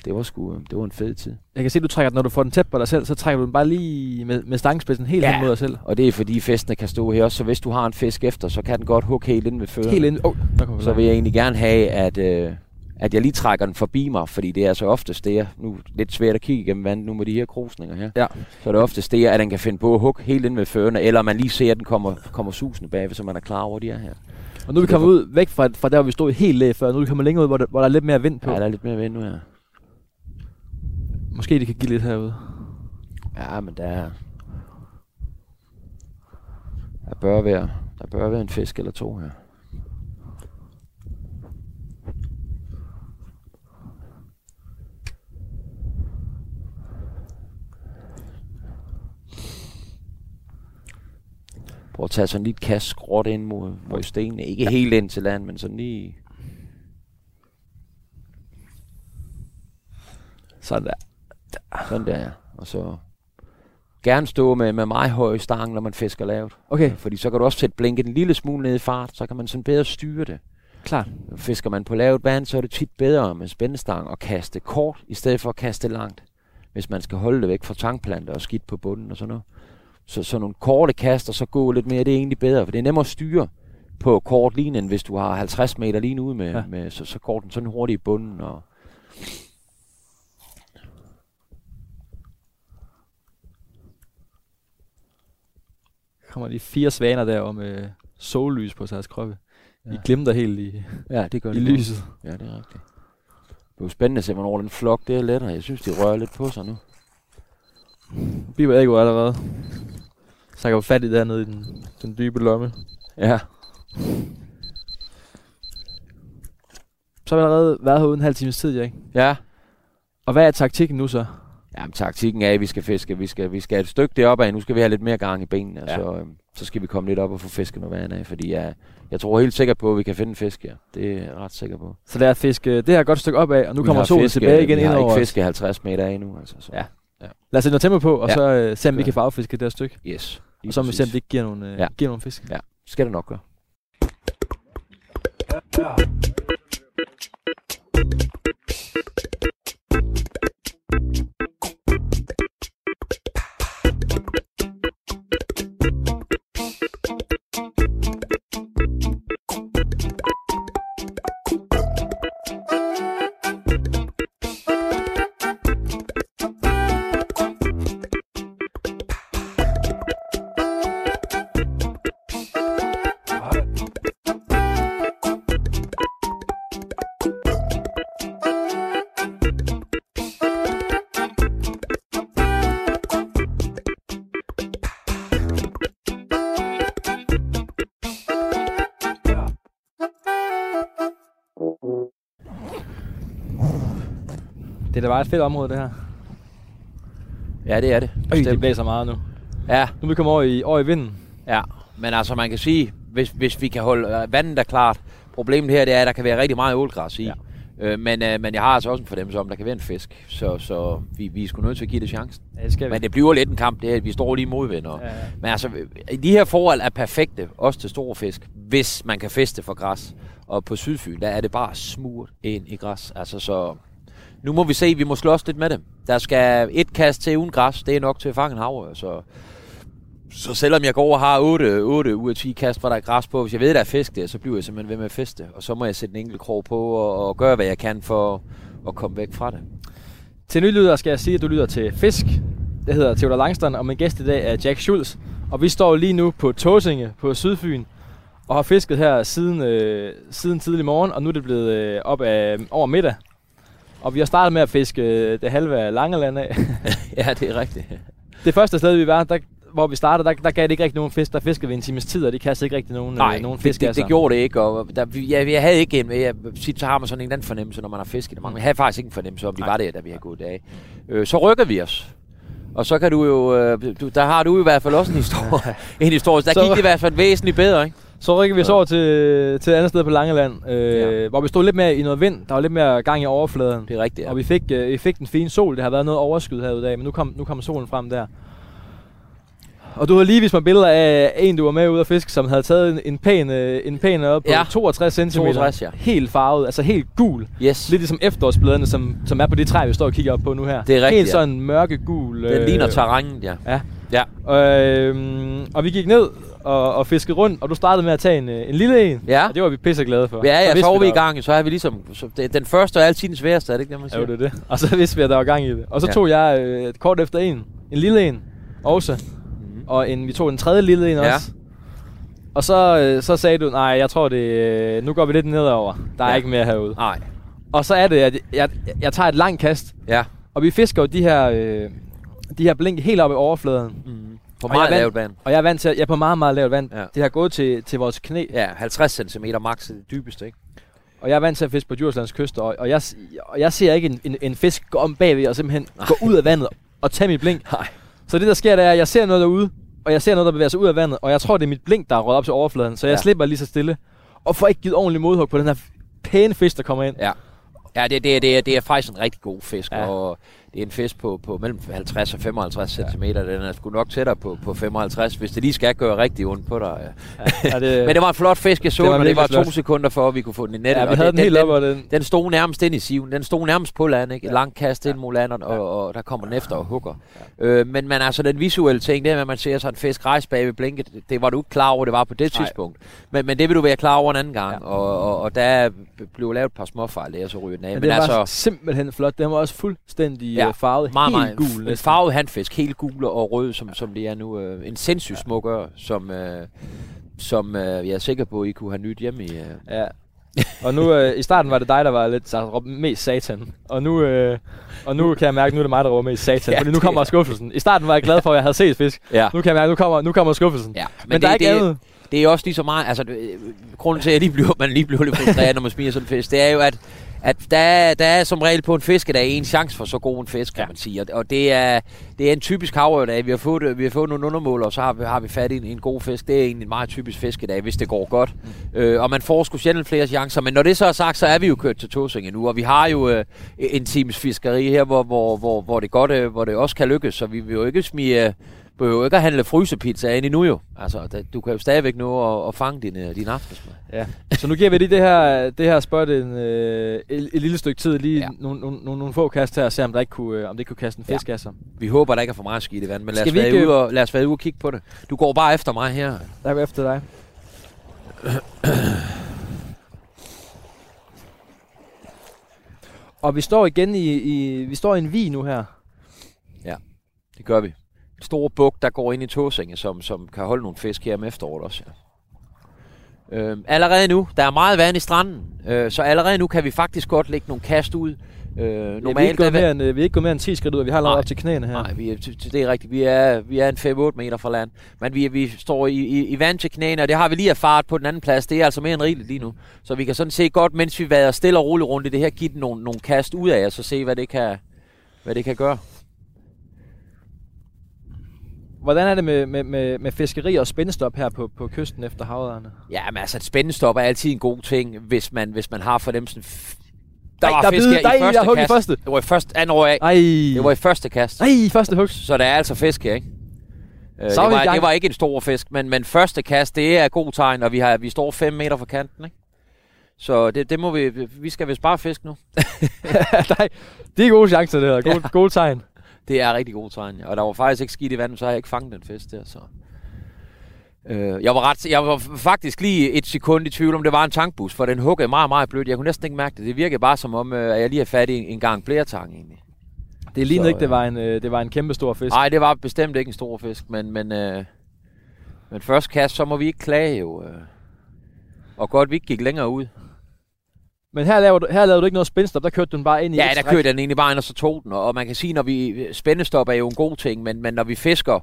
det var sgu, øh, det var en fed tid. Jeg kan se, du trækker, når du får den tæt på dig selv, så trækker du den bare lige med, med stangspidsen helt Ja. hen mod dig selv. Og det er fordi festene kan stå her også, så hvis du har en fisk efter, så kan den godt hugge helt ind ved fødderne. Helt ind. Oh, Så vil jeg egentlig gerne have, at, øh, at jeg lige trækker den forbi mig, fordi det er så oftest det, er nu lidt svært at kigge igennem vandet nu med de her krusninger her. Ja. Så er det oftest det, at den kan finde på at hugge helt ind ved førerne, eller man lige ser, at den kommer, kommer susende bagved, så man er klar over, de er her. Og nu er vi kommet ud væk fra, fra der, hvor vi stod helt læge før. Nu er vi kommet længere ud, hvor der, hvor der er lidt mere vind på. Ja, der er lidt mere vind nu her. Måske det kan give lidt herude. Ja, men der er... Der bør være, der bør være en fisk eller to her. Prøv at tage sådan lige et kast skråt ind mod, mod stenene. Ikke ja. helt ind til land, men sådan lige... Sådan der. Sådan der, ja. Og så gerne stå med, med meget høje stang, når man fisker lavt. Okay, Fordi så kan du også sætte blinket en lille smule ned i fart, så kan man sådan bedre styre det. klart. Fisker man på lavt vand, så er det tit bedre med spændestang at kaste kort, i stedet for at kaste langt. Hvis man skal holde det væk fra tangplanter og skidt på bunden og sådan noget. Så, så nogle korte kast, og så gå lidt mere, det er egentlig bedre, for det er nemmere at styre på kort linje, end hvis du har 50 meter lige ude med, ja. med så, så går den sådan hurtigt i bunden. Og, kommer de fire svaner der og med sollys på deres kroppe. Ja. De Ja. glimter helt i, ja, det gør i det. lyset. Ja, det er rigtigt. Det er jo spændende at se, hvornår den flok, det er lettere. Jeg synes, de rører lidt på sig nu. Biber ikke allerede. Så jeg fat i dernede i den, den dybe lomme. Ja. Så har vi allerede været herude en halv times tid, ikke? Ja. Og hvad er taktikken nu så? Jamen, taktikken er, at vi skal fiske. Vi skal, vi skal et stykke deroppe af. Nu skal vi have lidt mere gang i benene. Ja. Ja. Så, øhm, så skal vi komme lidt op og få fisket noget vand af. Fordi jeg, jeg tror helt sikkert på, at vi kan finde en fisk her. Det er jeg ret sikker på. Så det er at fiske det her godt stykke opad, og nu Vi kommer har solen tilbage igen Vi ind har over ikke os. fisket 50 meter af nu. Altså, så. Ja. Lad os sætte noget tempo på, og Ja. så øh, se om vi Ja. kan få affiske det her stykke. Yes. Og så må vi se, om det ikke giver nogle, øh, Ja. giver nogle fisk. Skal det nok gøre. Det er da bare et fedt område, det her. Ja, det er det. Øj, det blæser meget nu. Ja, Nu er vi kommet over i, over i vinden. ja. Men altså, man kan sige, hvis, hvis vi kan holde øh, vandet er klart. Problemet her, det er, at der kan være rigtig meget ålgræs i. Ja. Øh, men, øh, men jeg har altså også en fornemmelse om, der kan være en fisk. Så, så vi, vi er sgu nødt til at give det chancen. Ja, det skal vi. Men det bliver lidt en kamp, det er, at vi står lige modvind. Og, Ja, ja. Men altså, øh, de her forhold er perfekte, også til store fisk, hvis man kan feste for græs. Og på Sydfyn, der er det bare smurt ind i græs. Altså, så nu må vi se, vi må slås lidt med dem. Der skal et kast til uden græs, det er nok til at fange en havre. Så, så selvom jeg går og har 8, 8 ud af 10 kast, hvor der er græs på, hvis jeg ved, der er fisk der, så bliver jeg simpelthen ved med at feste. Og så må jeg sætte en enkelt krog på og, og gøre, hvad jeg kan for at komme væk fra det. Til nylyder skal jeg sige, at du lytter til Fisk. Jeg hedder Theodor Langstrand, og min gæst i dag er Jack Schulz. Og vi står lige nu på Tåsinge på Sydfyn, og har fisket her siden, øh, siden tidlig morgen, og nu er det blevet øh, op af, over middag. Og vi har startet med at fiske øh, det halve af Langeland af. ja, det er rigtigt. det første sted, vi var, der, hvor vi startede, der, der gav det ikke rigtig nogen fisk. Der fiskede vi en times tid, og det kastede ikke rigtig nogen, Nej, øh, nogen det, fisk det, af sig. det gjorde det ikke. Og der, vi- jeg, havde ikke en, jeg, tit så har man sådan en anden fornemmelse, når man har fisket det jeg havde faktisk ikke en fornemmelse om, Nej. var der, da vi havde gået af. Øh, så rykker vi os. Og så kan du jo, øh, du, der har du i hvert fald også en historie. en historie. Der Så- gik det i hvert fald væsentligt bedre, ikke? Så rykker vi Så- over til, til et andet sted på Langeland, øh, Ja. hvor vi stod lidt mere i noget vind. Der var lidt mere gang i overfladen. Det er rigtigt, ja. Og vi fik, øh, vi fik den fine sol. Det har været noget overskyet herude af, men nu kom, nu kom solen frem der. Og du har lige vist mig billeder af en, du var med ude at fiske, som havde taget en, en pæn, øh, en pæn op på Ja. 62 cm. 62, ja. Helt farvet, altså helt gul. Yes. Lidt ligesom efterårsbladene, som, som er på det træ, vi står og kigger op på nu her. Det er rigtigt, Helt ja. sådan mørkegul. Den ligner terrænet, ja. Ja. Ja. Og, øhm, og vi gik ned, og, og fiskede rundt, og du startede med at tage en, øh, en lille en. Ja. Og det var vi pisse glade for. Ja, ja, så vidste var vi i gang, så er vi ligesom... Så det, den første er altid den sværeste, er det ikke det, man Ja, siger? det er det. Og så vidste vi, at der var gang i det. Og så Ja. tog jeg øh, kort efter en. En lille en også. Mhm. Og en, vi tog en tredje lille en Ja. også. Og så, øh, så sagde du, nej, jeg tror det, øh, nu går vi lidt nedover. Der er Ja. ikke mere herude. Nej. Og så er det, at jeg, jeg tager et langt kast, Ja. og vi fisker jo de her, øh, de her blink helt op i overfladen. Mm. På meget lavt vand. Og jeg er vant til, at jeg er på meget, meget lavt vand. Ja. Det har gået til, til vores knæ. Ja, 50 cm max det dybeste, ikke? Og jeg er vant til at fiske på Djurslands kyst, og, og, jeg, og jeg ser ikke en, en, en fisk gå om bagved og simpelthen Nej. gå ud af vandet og tage mit blink. Nej. Så det der sker, det er, at jeg ser noget derude, og jeg ser noget, der bevæger sig ud af vandet, og jeg tror, det er mit blink, der er røget op til overfladen, så jeg Ja. slipper lige så stille, og får ikke givet ordentligt modhug på den her pæne fisk, der kommer ind. Ja. Ja, det, det, det, er, det er faktisk en rigtig god fisk, ja. og det er en fisk på, på mellem 50 og 55 cm. Den er sgu nok tættere på, på 55, hvis det lige skal gøre rigtig ondt på dig. Ja. Ja, det, Men det var en flot fisk, jeg så, det var og det var to flot. sekunder for, at vi kunne få den i nettet. ja, vi og havde den, den helt op, og den, Den stod nærmest ind i siven. Den stod nærmest på land, ikke? Et Ja. langt kast ind mod landet, og, og, der kommer den efter og hugger. Øh, men, men altså, den visuelle ting, det er, at man ser sådan en fisk rejse bag ved blinket, det var du ikke klar over, det var på det Nej. tidspunkt. Men, men det vil du være klar over en anden gang. Ja. Ja. Og, og, og der blev lavet et par småfejl, der, så ryger den af. men Men, det var altså, simpelthen flot. Den var også fuldstændig Ja, ja, farvet, meget, helt meget gul. En farvet handfisk, helt gul og rød, som, som det er nu. Øh, en sindssygt smuk ør, som, øh, som øh, jeg er sikker på, I kunne have nyt hjemme i. Øh. Ja. Og nu, øh, i starten var det dig, der var lidt råbte mest satan. Og nu, øh, og nu kan jeg mærke, at nu er det mig, der råber mest satan. Ja, fordi nu det kommer er- skuffelsen. I starten var jeg glad for, at jeg havde set fisk. Ja. Nu kan jeg mærke, nu kommer, nu kommer skuffelsen. Ja, Men, Men der er ikke det, andet. det er også lige så meget, altså øh, grunden til, at jeg lige bliver, man lige bliver lidt frustreret, når man smiger sådan en fisk, det er jo, at, at der, er- der er som regel på en fiskedag en chance for så god en fisk, kan Ja. man sige. Og, og det, er, det er en typisk havørdag. Vi har fået, øh, vi har fået nogle undermål, og så har vi, har vi fat i en, en god fisk. Det er egentlig en meget typisk fiskedag, hvis det går godt. Mm. Øh, og man får sgu sjældent flere chancer. Men når det så er sagt, så er vi jo kørt til Tåsinge nu, og vi har jo øh, en times fiskeri her, hvor, hvor, hvor, hvor, det godt, øh, hvor det også kan lykkes. Så vi vil jo ikke smige... behøver ikke at handle frysepizza ind endnu jo. Altså, da, du kan jo stadigvæk nå at, at fange din, øh, din aftensmad. Ja. Så nu giver vi lige det her, det her spot en, øh, et, et, lille stykke tid, lige Ja. ja. nogle, nogle, nogle, få kast her, og se om, der ikke kunne, øh, om det ikke kunne kaste en Ja. fisk af sig. Vi håber, der ikke er for meget skidt i vand, men lad os, være ikke- ude og, lad os være ude og kigge på det. Du går bare efter mig her. Der går efter dig. Og vi står igen i, i vi står i en vi nu her. Det gør vi. Stor buk, der går ind i Tåsinge, som, som kan holde nogle fisk her om efteråret også. Ja. Øhm, allerede nu, der er meget vand i stranden, øh, så allerede nu kan vi faktisk godt lægge nogle kast ud. Øh, Ja, vi, er ikke normalt gået er mere end, øh, vi er ikke gået mere end 10 skridt ud, vi har Nej. op til knæene her. Nej, vi er, det det er rigtigt. Vi er, vi er en 5-8 meter fra land. Men vi, vi står i, i, i vand til knæene, og det har vi lige erfaret på den anden plads. Det er altså mere end rigeligt lige nu. Så vi kan sådan se godt, mens vi vader stille og roligt rundt i det her, give den nogle, nogle kast ud af os, og se, hvad det kan, hvad det kan gøre. Hvordan er det med, med, med, med fiskeri og spændestop her på, på kysten efter havrederne? Ja, men altså, et spændestop er altid en god ting, hvis man, hvis man har fornemmelsen. Der Nej, var der er fisk her nej, i første jeg hugger i kast. første. Det var i første, anden år af. Ej, Det var i første kast. Ej, første hug. Så der er altså fisk her, ikke? Øh, Så det, var, det var ikke en stor fisk, men, men første kast, det er god tegn, og vi, har, vi står 5 meter fra kanten, ikke? Så det, det må vi, vi skal vist bare fisk nu. Nej, det er gode chancer, det her. Gode, ja. gode tegn. Det er rigtig god tegn, og der var faktisk ikke skidt i vandet, så har jeg ikke fanget den fisk der, så... Øh, jeg, var ret, jeg var faktisk lige et sekund i tvivl om, det var en tankbus, for den huggede meget, meget blødt. Jeg kunne næsten ikke mærke det. Det virkede bare som om, øh, at jeg lige har fat i en, gang blæretang egentlig. Det lignede Så, ikke, det øh, var en, øh, det var en kæmpe stor fisk. Nej, det var bestemt ikke en stor fisk, men, men, øh, men først kast, så må vi ikke klage jo. Øh. Og godt, vi ikke gik længere ud. Men her lavede, du, her lavede du ikke noget spændstop, der kørte du den bare ind i Ja, der kørte den egentlig bare ind, og så tog den. Og man kan sige, når vi... Spændestop er jo en god ting, men, men når vi fisker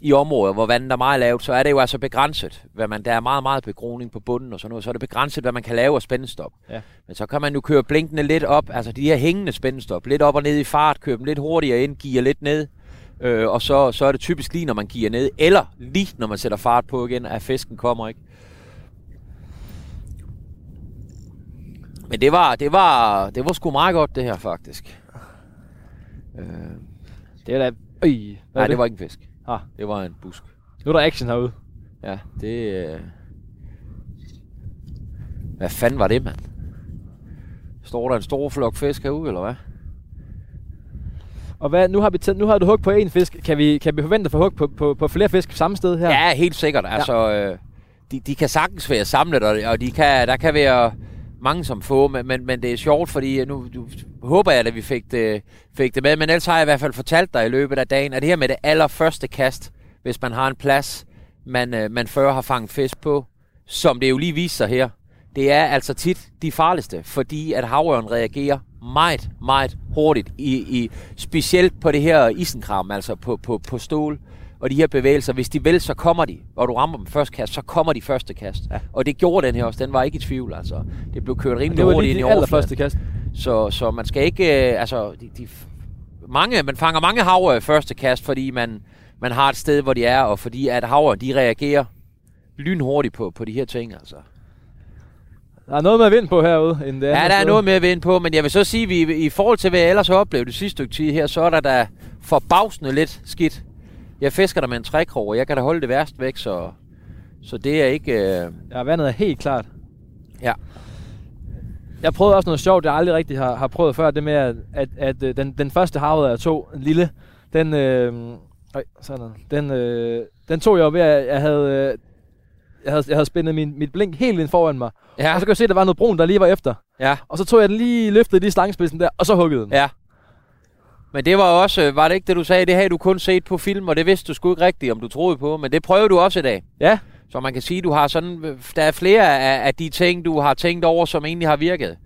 i områder, hvor vandet er meget lavt, så er det jo altså begrænset. Hvad man, der er meget, meget begroning på bunden og sådan noget. Så er det begrænset, hvad man kan lave af spændestop. Ja. Men så kan man jo køre blinkende lidt op, altså de her hængende spændestop, lidt op og ned i fart, køre dem lidt hurtigere ind, gear lidt ned. Øh, og så, så er det typisk lige, når man gear ned, eller lige når man sætter fart på igen, at fisken kommer, ikke? Men det var, det var, det var sgu meget godt, det her, faktisk. Øh, Det er da... Øj, nej, det var ikke en fisk. Ah. Det var en busk. Nu er der action herude. Ja, det... Øh... Hvad fanden var det, mand? Står der en stor flok fisk herude, eller hvad? Og hvad, nu har, vi tæt, nu har du hug på en fisk. Kan vi, kan vi forvente at få hug på, på, på flere fisk samme sted her? Ja, helt sikkert. Altså, øh, de, de kan sagtens være samlet, og, og de kan, der kan være mange som få, men, men, men det er sjovt, fordi øh, nu du, håber jeg, at vi fik det, fik det med, men ellers har jeg i hvert fald fortalt dig i løbet af dagen, at det her med det allerførste kast, hvis man har en plads, man, øh, man før har fanget fisk på, som det jo lige viser sig her, det er altså tit de farligste, fordi at havørn reagerer meget, meget hurtigt, i, i, specielt på det her isenkram, altså på, på, på stål, og de her bevægelser, hvis de vil, så kommer de, og du rammer dem første kast, så kommer de første kast. Ja. Og det gjorde den her også, den var ikke i tvivl, altså. Det blev kørt rimelig hurtigt ind i det første kast. Så, så man skal ikke, øh, altså, de, de, mange, man fanger mange havre i første kast, fordi man, man har et sted, hvor de er, og fordi at havre, de reagerer lynhurtigt på, på de her ting, altså. Der er noget med at vinde på herude. End det Ja, der er noget med at vinde på, men jeg vil så sige, at vi, i forhold til, hvad jeg ellers har oplevet det sidste stykke tid her, så er der da forbavsende lidt skidt. Jeg fisker der med en trækrog, og jeg kan da holde det værst væk, så, så det er ikke... Øh, Ja, vandet er helt klart. Ja. Jeg prøvede også noget sjovt, jeg aldrig rigtig har, har prøvet før. Det med, at, at, at øh, den, den første havet jeg tog, en lille, den, øh, øj, sådan, den, øh, den tog jeg jo ved, at jeg havde, øh, jeg havde, jeg havde spændet min, mit blink helt ind foran mig. ja, Og så kan jeg se, at der var noget brun, der lige var efter. ja, Og så tog jeg den lige, løftede lige slangspidsen der, og så huggede den. ja. Men det var også, var det ikke det, du sagde? Det havde du kun set på film, og det vidste du sgu ikke rigtigt, om du troede på. Men det prøvede du også i dag. Ja, Så man kan sige, du har sådan, der er flere af, af de ting, du har tænkt over, som egentlig har virket.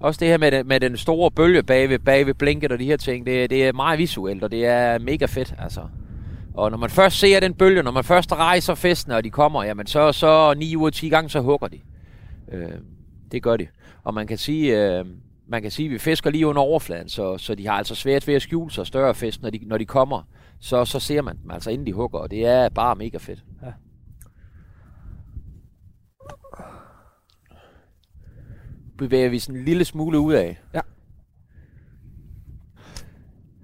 Også det her med, den- med den store bølge bag ved, bag ved blinket og de her ting, det, det er meget visuelt, og det er mega fedt, altså. Og når man først ser den bølge, når man først rejser festene, og de kommer, jamen så, så 9 ud af 10 gange, så hugger de. Øh, det gør de. Og man kan sige, øh, man kan sige, at vi fisker lige under overfladen, så, så de har altså svært ved at skjule sig større fisk, når de, når de kommer. Så, så ser man dem altså, inden de hugger, og det er bare mega fedt. Ja. Bevæger vi sådan en lille smule ud af.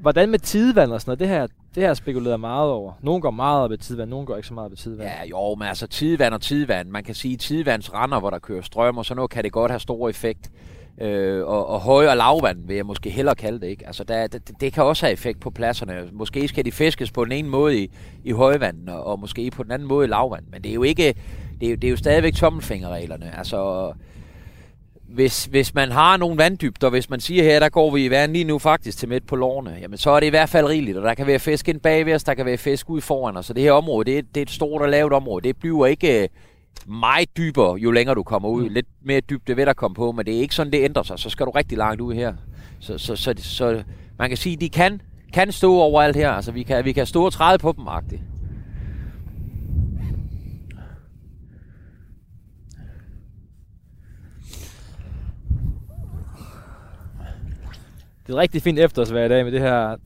hvordan med tidevand og sådan noget? Det her, det her spekuleret meget over. Nogle går meget op i tidevand, nogle går ikke så meget op i tidevand. Ja, jo, men altså tidevand og tidevand. Man kan sige, tidevandsrender, hvor der kører strøm, og så noget kan det godt have stor effekt. Øh, og, og høje og lavvand vil jeg måske hellere kalde det, ikke? Altså, der, det, det kan også have effekt på pladserne. Måske skal de fiskes på den ene måde i, i højvand, og, og måske på den anden måde i lavvand. Men det er jo ikke, det er, jo- det er jo stadigvæk tommelfingerreglerne. Altså, hvis, hvis man har nogle vanddybder, hvis man siger her, der går vi i vand lige nu faktisk til midt på lårene, jamen så er det i hvert fald rigeligt, og der kan være fisk ind bagved os, der kan være fisk ud foran os, så det her område, det er, det er et stort og lavt område, det bliver ikke meget dybere, jo længere du kommer ud, lidt mere dybde vil der komme på, men det er ikke sådan, det ændrer sig, så skal du rigtig langt ud her. Så, så, så, så man kan sige, de kan, kan stå overalt her, altså vi kan, vi kan stå og træde på dem, agtigt. Det er et rigtig fint efterårsvejr i dag med det her,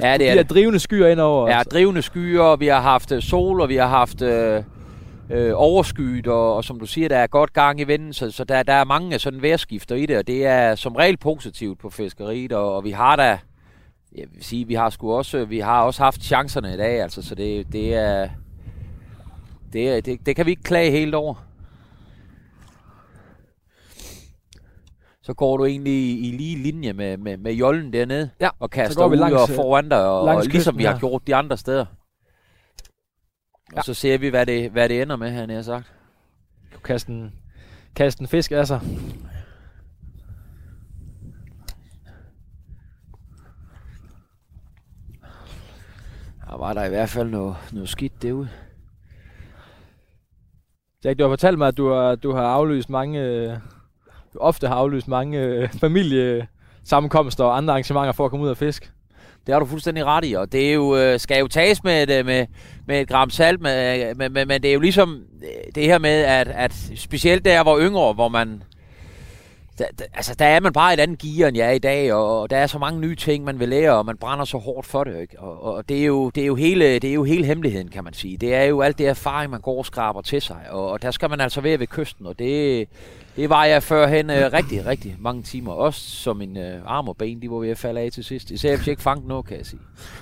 Ja, det de er her det. drivende skyer indover. Ja, drivende skyer, vi har haft øh, sol, og vi har haft øh, øh, overskyet, og, og som du siger, der er godt gang i vinden, så, så der, der er mange sådan vejrskifter i det, og det er som regel positivt på fiskeriet, og, og vi har da, jeg vil sige, vi har sgu også, vi har også haft chancerne i dag, altså, så det, det er, det, er det, det kan vi ikke klage helt over. Så går du egentlig i, i lige linje med, med, med jollen dernede, Ja, og kaster vi ud langs, og foran dig, og, og ligesom vi har her. gjort de andre steder. Ja. Og så ser vi, hvad det, hvad det ender med, han har sagt. Kaste en, kaste en fisk af sig. Der var der i hvert fald noget, noget skidt derude. Jack, du har fortalt mig, at du har, du har aflyst mange... Du ofte har aflyst mange øh, familiesammenkomster og andre arrangementer for at komme ud og fiske. Det har du fuldstændig ret i, og det er jo, øh, skal jo tages med, et, øh, med, med et gram salt, med, øh, med, med, men det er jo ligesom det her med, at, at specielt der, hvor yngre, hvor man... Der, der, altså, der er man bare et andet gear, end jeg er i dag, og, og der er så mange nye ting, man vil lære, og man brænder så hårdt for det, ikke? Og, og det, er jo, det, er jo hele, det er jo hele hemmeligheden, kan man sige. Det er jo alt det erfaring, man går og skraber til sig, og, og der skal man altså være ved kysten, og det, det var jeg førhen øh, rigtig, rigtig mange timer. Også som min øh, arm og ben, de var ved at falde af til sidst. Især hvis jeg ikke fangede noget, kan jeg sige.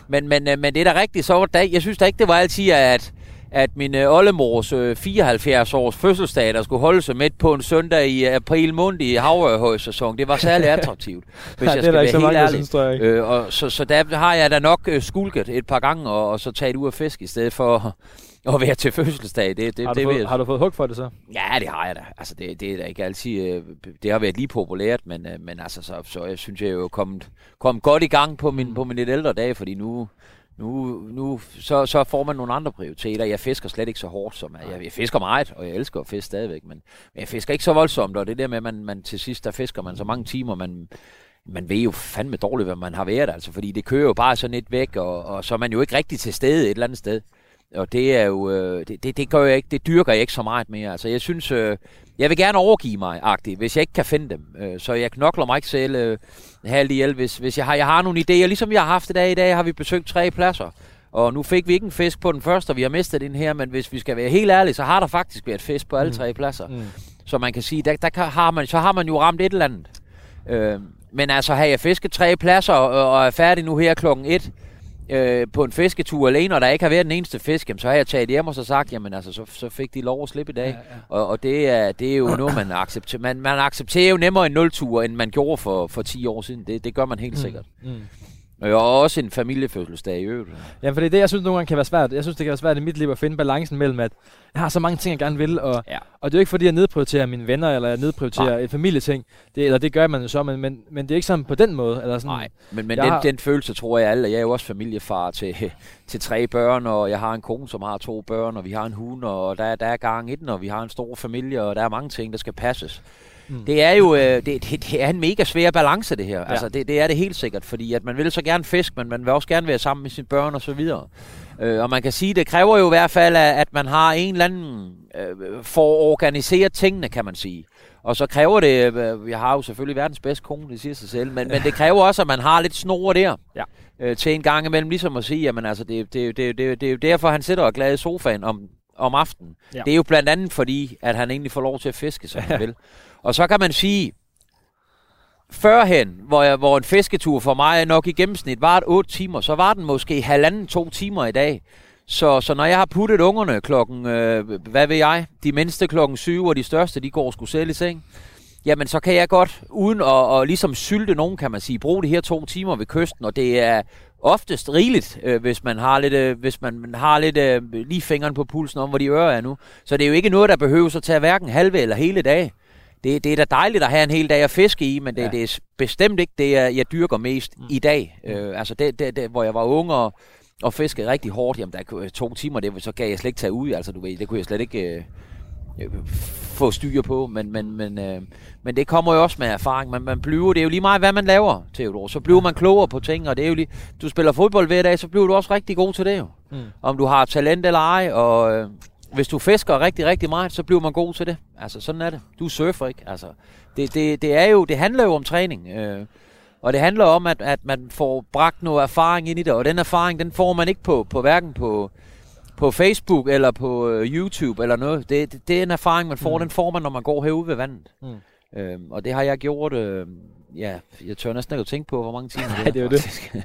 Men, men, øh, men det er da rigtigt, så var det, jeg synes da ikke, det var altid, at, at min øh, oldemors øh, 74 års fødselsdag, der skulle holde sig midt på en søndag i april måned i havørhøjsæson, det var særlig attraktivt, hvis Ja, jeg det skal være ikke så helt mange, ærlig. synes. Øh, og så, så der har jeg da nok øh, skulket et par gange, og, og så taget ud af fisk, i stedet for at være til fødselsdag. Det, det, har, det du vil fået, jeg- har du fået hug for det så? Ja, det har jeg da. Altså, det, det er da ikke altid... Øh, det har været lige populært, men, øh, men altså, så, så jeg synes, jeg er jo kommet, kommet godt i gang på min, på min lidt ældre dage, fordi nu, nu, nu så, så får man nogle andre prioriteter. Jeg fisker slet ikke så hårdt som... Jeg, jeg fisker meget, og jeg elsker at fiske stadigvæk, men, men jeg fisker ikke så voldsomt, og det der med, at man, man til sidst, der fisker man så mange timer, man, man ved jo fandme dårligt, hvad man har været, altså, fordi det kører jo bare sådan lidt væk, og, og så er man jo ikke rigtig til stede et eller andet sted. Og det er jo, øh, det, det, det gør jeg ikke, det dyrker jeg ikke så meget mere. Altså jeg synes, øh, jeg vil gerne overgive mig, agtigt, hvis jeg ikke kan finde dem. Øh, så jeg knokler mig ikke selv øh, halvt ihjel, hvis, hvis jeg har, jeg har nogle idéer. Ligesom jeg har haft i dag, i dag har vi besøgt tre pladser. Og nu fik vi ikke en fisk på den første, og vi har mistet den her, men hvis vi skal være helt ærlige, så har der faktisk været fisk på alle Mm. tre pladser. Mm. Så man kan sige, der, der kan, har man, så har man jo ramt et eller andet. Øh, men altså, har jeg fisket tre pladser og, og er færdig nu her klokken et øh, på en fisketur alene, og der ikke har været den eneste fisk, jamen, så har jeg taget hjem og så sagt, jamen altså, så, så fik de lov at slippe i dag. Ja, ja. Og, og det, er, det er jo noget, man accepterer. Man, man accepterer jo nemmere en nul-tur, end man gjorde for, for 10 år siden. Det, det gør man helt sikkert. Mm. Og også en familiefødselsdag i øvrigt. Ja, for det er det, jeg synes nogle gange kan være svært. Jeg synes, det kan være svært i mit liv at finde balancen mellem, at jeg har så mange ting, jeg gerne vil, og, Ja. og det er jo ikke fordi, jeg nedprioriterer mine venner, eller jeg nedprioriterer Nej. et familieting. Det, eller det gør man jo så, men, men, men det er ikke sådan på den måde. Eller sådan, Nej, men, men Jeg den, har- den følelse tror jeg alle. Jeg er jo også familiefar til, til tre børn, og jeg har en kone, som har to børn, og vi har en hund, og der, er- der er gang i den, og vi har en stor familie, og der er mange ting, der skal passes. Mm. Det er jo øh, det, det, det er en mega svær balance, det her. Ja. Altså, det, det er det helt sikkert, fordi at man vil så gerne fisk, men man vil også gerne være sammen med sine børn og så videre. Øh, og man kan sige, det kræver jo i hvert fald, at, man har en eller anden øh, for at organisere tingene, kan man sige. Og så kræver det, øh, jeg har jo selvfølgelig verdens bedste kone, det siger sig selv, men, men det kræver også, at man har lidt snor der. Ja. Øh, til en gang imellem, ligesom at sige, jamen altså, det, det, det, det, det er jo derfor, han sidder og er glad i sofaen om, om aftenen. Ja. Det er jo blandt andet fordi, at han egentlig får lov til at fiske, som han vil. Og så kan man sige, førhen, hvor, jeg, hvor en fisketur for mig nok i gennemsnit var et 8 timer, så var den måske halvanden to timer i dag. Så, så når jeg har puttet ungerne klokken, øh, hvad ved jeg, de mindste klokken 7, og de største, de går sgu selv i seng, jamen så kan jeg godt, uden at, og ligesom sylte nogen, kan man sige, bruge de her to timer ved kysten, og det er oftest rigeligt, øh, hvis man har lidt, øh, hvis man, man har lidt øh, lige fingeren på pulsen om, hvor de ører er nu. Så det er jo ikke noget, der behøver at tage hverken halve eller hele dag. Det, det er da dejligt at have en hel dag at fiske i, men det, Ja. det er bestemt ikke det, jeg, jeg dyrker mest mm. i dag. Øh, altså det, det, det, hvor jeg var ung og, og fiskede rigtig hårdt, jamen der to timer, det, så gav jeg slet ikke tage ud. Altså du ved, det kunne jeg slet ikke øh, få styr på, men, men, men, øh, men det kommer jo også med erfaring. Man, man bliver, det er jo lige meget, hvad man laver, Theodor. Så bliver man klogere på ting, og det er jo lige, du spiller fodbold hver dag, så bliver du også rigtig god til det jo. Mm. Om du har talent eller ej, og øh, hvis du fisker rigtig, rigtig meget, så bliver man god til det. Altså, sådan er det. Du surfer ikke. Altså, det, det, det, er jo, det handler jo om træning. Øh, og det handler om, at, at man får bragt noget erfaring ind i det, og den erfaring, den får man ikke på, på hverken på, på Facebook eller på øh, YouTube eller noget. Det, det, det er en erfaring, man får. Mm. Den får man, når man går herude ved vandet. Mm. Øhm, og det har jeg gjort, øh, ja, jeg tør næsten ikke at tænke på, hvor mange timer Nej, det er jo det. faktisk.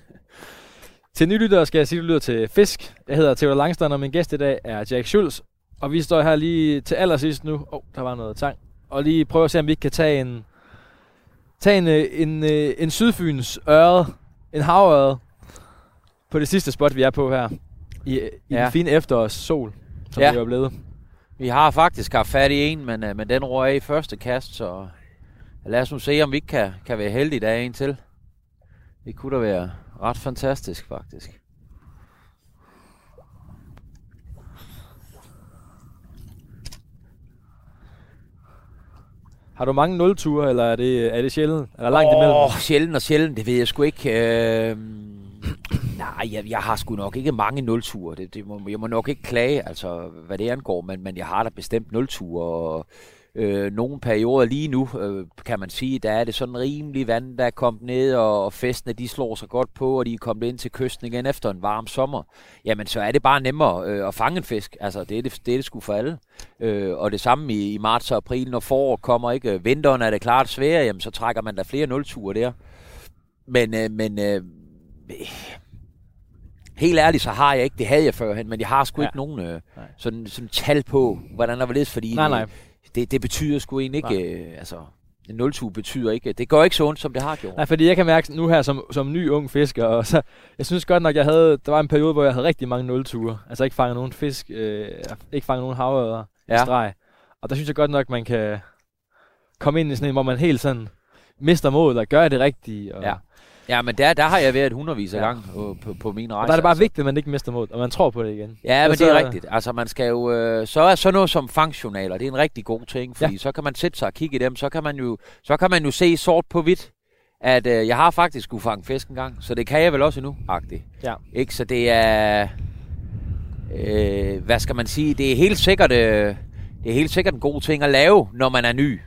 Til nylyttere skal jeg sige, at du lytter til Fisk. Jeg hedder Theodor Langstrand, og min gæst i dag er Jack Schulz. Og vi står her lige til allersidst nu. Åh, oh, der var noget tang. Og lige prøve at se, om vi ikke kan tage en, tage en, øh, en, en, en sydfyns øre, en havørred, på det sidste spot, vi er på her. I, i ja. Den fine efterårs sol, som ja. Det er blevet. Vi har faktisk haft fat i en, men, øh, men den røg af i første kast, så lad os nu se, om vi ikke kan, kan være heldige, der er en til. Det kunne da være ret fantastisk, faktisk. Har du mange nulture, eller er det, er det sjældent? Er der langt imellem? Åh, sjældent og sjældent, det ved jeg sgu ikke. Øh, nej, jeg, jeg har sgu nok ikke mange nulture. Det, det må, jeg må nok ikke klage, altså, hvad det angår, men, men jeg har da bestemt nulture. Og, øh, nogle perioder lige nu, øh, kan man sige, der er det sådan rimelig vand, der er kommet ned, og, og festene de slår sig godt på, og de er kommet ind til kysten igen efter en varm sommer. Jamen, så er det bare nemmere øh, at fange en fisk. Altså, det er det, det, er det sgu for alle. Øh, og det samme i, i marts og april, når foråret kommer, ikke? Vinteren er det klart sværere, jamen, så trækker man da flere nulture der. Men, øh, men øh, helt ærligt, så har jeg ikke, det havde jeg førhen, men jeg har sgu Ja. ikke nogen øh, Nej. sådan, sådan tal på, hvordan der var lidt, fordi Nej, nej. Det, det betyder sgu egentlig ikke, øh, altså, en nultue betyder ikke, det går ikke så ondt, som det har gjort. Nej, fordi jeg kan mærke nu her som, som ny ung fisker, og så, jeg synes godt nok, jeg havde, der var en periode, hvor jeg havde rigtig mange nulture. Altså ikke fanget nogen fisk, øh, ikke fanget nogen havørder ja. i streg. Og der synes jeg godt nok, man kan komme ind i sådan en, hvor man helt sådan mister modet og gør det rigtige. Og, Ja. Ja, men der, der har jeg været hundredvis af Ja. gange på, på, på mine rejser. og der er det bare altså. vigtigt, at man ikke mister modet, og man tror på det igen. Ja, men Og det er så- rigtigt. Altså, man skal jo... Øh, så er sådan noget som fangstjournaler, det er en rigtig god ting, fordi ja. så kan man sætte sig og kigge i dem, så kan man jo, så kan man jo se sort på hvidt, at øh, jeg har faktisk skulle fange fisk en gang, så det kan jeg vel også nu, agtigt. Ja. Ikke, så det er... Øh, hvad skal man sige? Det er helt sikkert... Øh, det er helt sikkert en god ting at lave, når man er ny.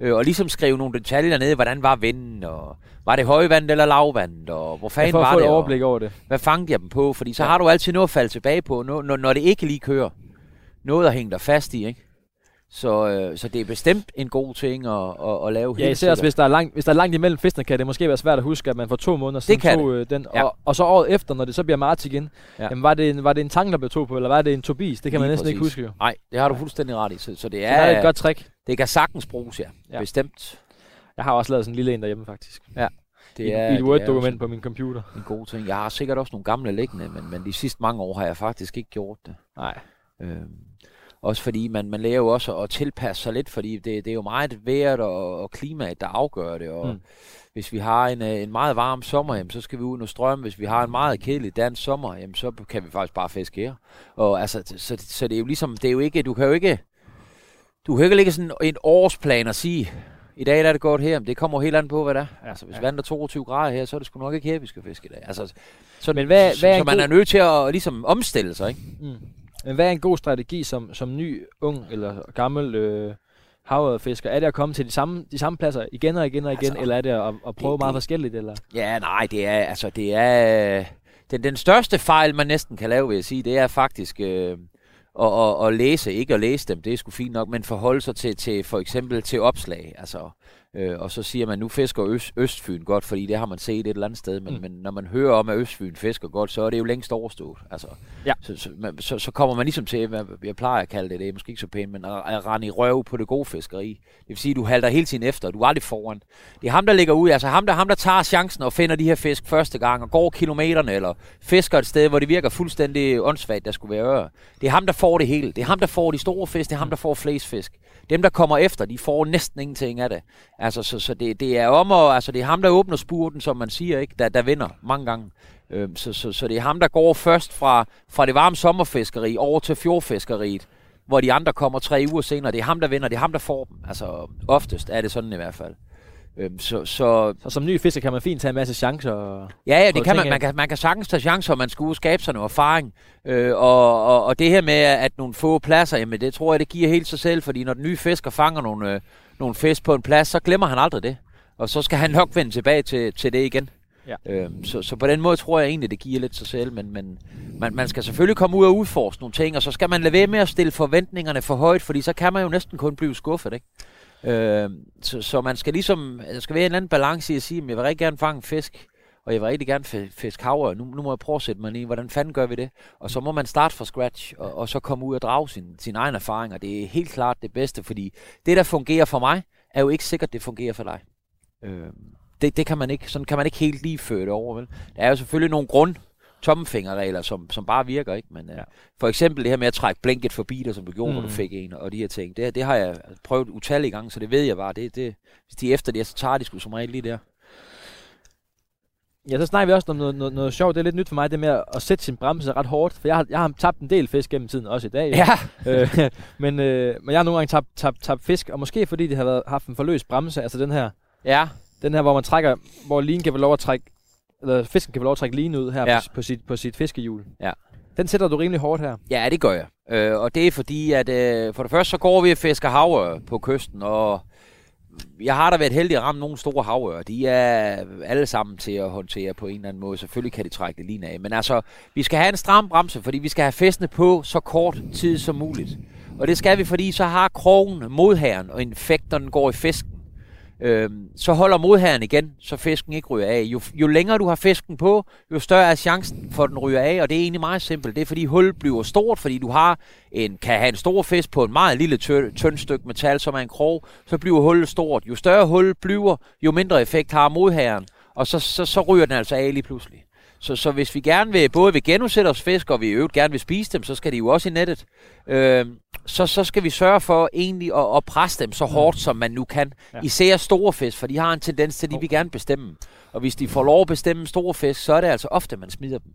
Øh, og ligesom skrive nogle detaljer ned, hvordan var vinden, og var det højvand eller lavvand, og hvor fanden var det, et overblik over det. hvad fangede jeg dem på? Fordi så Ja. har du altid noget at falde tilbage på, når, når, når det ikke lige kører. Noget at hænge dig fast i, ikke? Så, øh, så det er bestemt en god ting at, at, at lave Ja, især også, hvis der, er langt, hvis der er langt imellem fiskene, kan det måske være svært at huske, at man for to måneder siden tog øh, den. Ja. Og, og så året efter, når det så bliver marts igen, ja. Ja. jamen, var, det en, var det en tang, der blev tog på, eller var det en Tobis? Det kan man Lige næsten ikke præcis. huske jo. Nej, det har du fuldstændig ret i. Så, så det Så er, der er et godt trick. Det kan sagtens bruges, ja. Ja. ja. Bestemt. Jeg har også lavet sådan en lille en derhjemme, faktisk. Det I, er, I et det Word-dokument på min computer. en god ting. Jeg har sikkert også nogle gamle liggende, men, men de sidste mange år har jeg faktisk ikke gjort det. Nej. Øhm, også fordi man, man lærer jo også at tilpasse sig lidt, fordi det, det er jo meget vejret og, og klimaet, der afgør det. Og Mm. hvis vi har en, øh, en meget varm sommer, jamen, så skal vi ud og strømme. Hvis vi har en meget kedelig dansk sommer, jamen, så kan vi faktisk bare fiske her. Og altså, så, så det er jo ligesom, det er jo ikke, du kan jo ikke, du kan ikke lægge sådan en årsplan og sige, i dag der er det godt her, men det kommer helt an på, hvad det er. Altså, hvis ja. vandet er 22 grader her, så er det sgu nok ikke her, vi skal fiske i dag. Altså, så, Men hvad- så, hvad er så man god- er nødt til at ligesom omstille sig, ikke? Mm. Men hvad er en god strategi som, som ny, ung eller gammel øh, havørfisker? Er det at komme til de samme, de samme pladser igen og igen og igen, Altså, eller er det at, at prøve det- meget det- forskelligt? Eller? Ja, nej, det er, altså, det er, den, den største fejl, man næsten kan lave, vil jeg sige, det er faktisk øh, og, og, og læse, ikke at læse dem, det er sgu fint nok, men forholde sig til, til for eksempel til opslag, altså, øh, og så siger man, nu fisker Øst, Østfyn godt, fordi det har man set et eller andet sted, men, Mm. men når man hører om, at Østfyn fisker godt, så er det jo længst overstået, altså, Ja. så, så, man, så, så kommer man ligesom til, hvad jeg plejer at kalde det, det er måske ikke så pænt, men at, at rende i røv på det gode fiskeri. Det vil sige, at du halter hele tiden efter, du er aldrig foran. Det er ham, der ligger ud, altså ham der, ham, der tager chancen og finder de her fisk første gang, og går kilometerne, eller fisker et sted, hvor det virker fuldstændig åndssvagt, der skulle være øre. Det er ham, der får det hele. Det er ham, der får de store fisk, det er ham, der får flest fisk. Dem, der kommer efter, de får næsten ingenting af det. Altså, så, så det, det er om at, altså, det er ham, der åbner spurten, som man siger, ikke? Der, der vinder mange gange. Øhm, så, så, så det er ham, der går først fra, fra det varme sommerfiskeri over til fjordfiskeriet, hvor de andre kommer tre uger senere. Det er ham, der vinder. Det er ham, der får dem. Altså, oftest er det sådan i hvert fald. Øhm, så, så Så som ny fisker kan man fint tage en masse chancer. Og... Ja, ja, det kan man. Man kan, man kan sagtens tage chancer, og man skal og skabe sig noget erfaring. Øh, og, og, og det her med, at nogle få pladser, jamen det tror jeg, det giver helt sig selv, fordi når den nye fisker fanger nogle, øh, nogle fisk på en plads, så glemmer han aldrig det. Og så skal han nok vende tilbage til, til det igen. Ja. Øhm, så, så på den måde tror jeg egentlig, det giver lidt sig selv, men, men man, man skal selvfølgelig komme ud og udforske nogle ting, og så skal man lade være med at stille forventningerne for højt, fordi så kan man jo næsten kun blive skuffet, ikke? Øh, så, så man skal ligesom, der skal være en eller anden balance i at sige, at jeg vil rigtig gerne fange en fisk, og jeg vil rigtig gerne fi- fiske havre. Nu, nu må jeg prøve at sætte mig ned hvordan fanden gør vi det? Og så må man starte fra scratch, og, og så komme ud og drage sin, sin egen erfaring, og det er helt klart det bedste, fordi det, der fungerer for mig, er jo ikke sikkert, det fungerer for dig. Øh, det, det kan man ikke, sådan kan man ikke helt lige føre det over, vel? Der er jo selvfølgelig nogle grund tommelfingerregler, som, som bare virker, ikke? Men ja. Ja. for eksempel det her med at trække blinket forbi dig, som du gjorde, mm. når du fik en, og de her ting, det, det har jeg prøvet utallige gange, så det ved jeg bare. Det, det, hvis de er efter det, så tager de sgu som regel lige der. Ja, så snakker vi også om noget, noget, noget sjovt. Det er lidt nyt for mig, det med at sætte sin bremse ret hårdt. For jeg har, jeg har tabt en del fisk gennem tiden, også i dag. Ja, øh, men, øh, men jeg har nogle gange tabt, tabt, tabt fisk, og måske fordi det har været, haft en forløs bremse, altså den her, ja, den her, hvor man trækker, hvor linen kan få lov at trække, eller fisken kan få lov at trække linen ud her Ja. på, på, sit, på sit fiskehjul. Ja. Den sætter du rimelig hårdt her. ja, det gør jeg. Øh, og det er fordi, at øh, for det første, så går vi og fisker havør på kysten, og jeg har da været heldig at ramme nogle store havører. De er alle sammen til at håndtere på en eller anden måde. Selvfølgelig kan de trække det lige af. Men altså, vi skal have en stram bremse, fordi vi skal have festene på så kort tid som muligt. Og det skal vi, fordi så har krogen modherren, og infekterne går i fisken øh, så holder modherren igen, så fisken ikke ryger af. Jo, jo længere du har fisken på, jo større er chancen for, at den ryger af, og det er egentlig meget simpelt. Det er fordi hullet bliver stort, fordi du har en, kan have en stor fisk på en meget lille tynd, tynd stykke metal, som er en krog, så bliver hullet stort. Jo større hullet bliver, jo mindre effekt har modherren, og så, så, så ryger den altså af lige pludselig. Så, så hvis vi gerne vil, både vil genudsætte os fisk, og vi i øvrigt gerne vil spise dem, så skal de jo også i nettet. Øh, så, så skal vi sørge for egentlig at, at presse dem så hårdt, som man nu kan. Ja. Især store fisk, for de har en tendens til, at de vil gerne bestemme. Og hvis de får lov at bestemme store fisk, så er det altså ofte, man smider dem.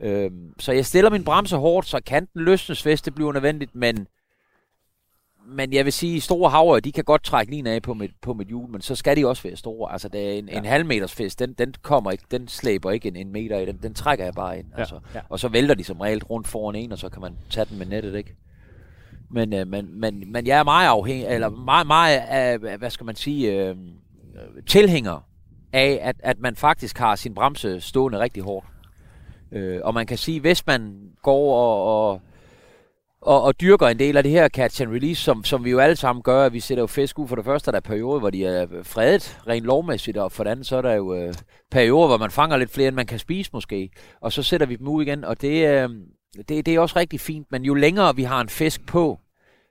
Øh, så jeg stiller min bremse hårdt, så kan den løsnes, hvis det bliver nødvendigt, men men jeg vil sige, at store havre, de kan godt trække lige af på mit, på mit hjul, men så skal de også være store. Altså, det er en, ja. en halv meters fisk, den, den kommer ikke, den slæber ikke en, en meter i, den, den trækker jeg bare ind. Ja. Altså. Ja. Og så vælter de som regel rundt foran en, og så kan man tage den med nettet, ikke? Men, øh, men, men, men jeg er meget afhængig, eller meget, meget af, hvad skal man sige, øh, tilhænger af, at, at man faktisk har sin bremse stående rigtig hårdt. Øh, og man kan sige, hvis man går og, og og, og dyrker en del af det her catch and release, som, som vi jo alle sammen gør. Vi sætter jo fisk ud for det første, der er perioder, hvor de er fredet rent lovmæssigt, og for det andet, så er der jo øh, perioder, hvor man fanger lidt flere, end man kan spise måske. Og så sætter vi dem ud igen, og det, øh, det, det er også rigtig fint. Men jo længere vi har en fisk på,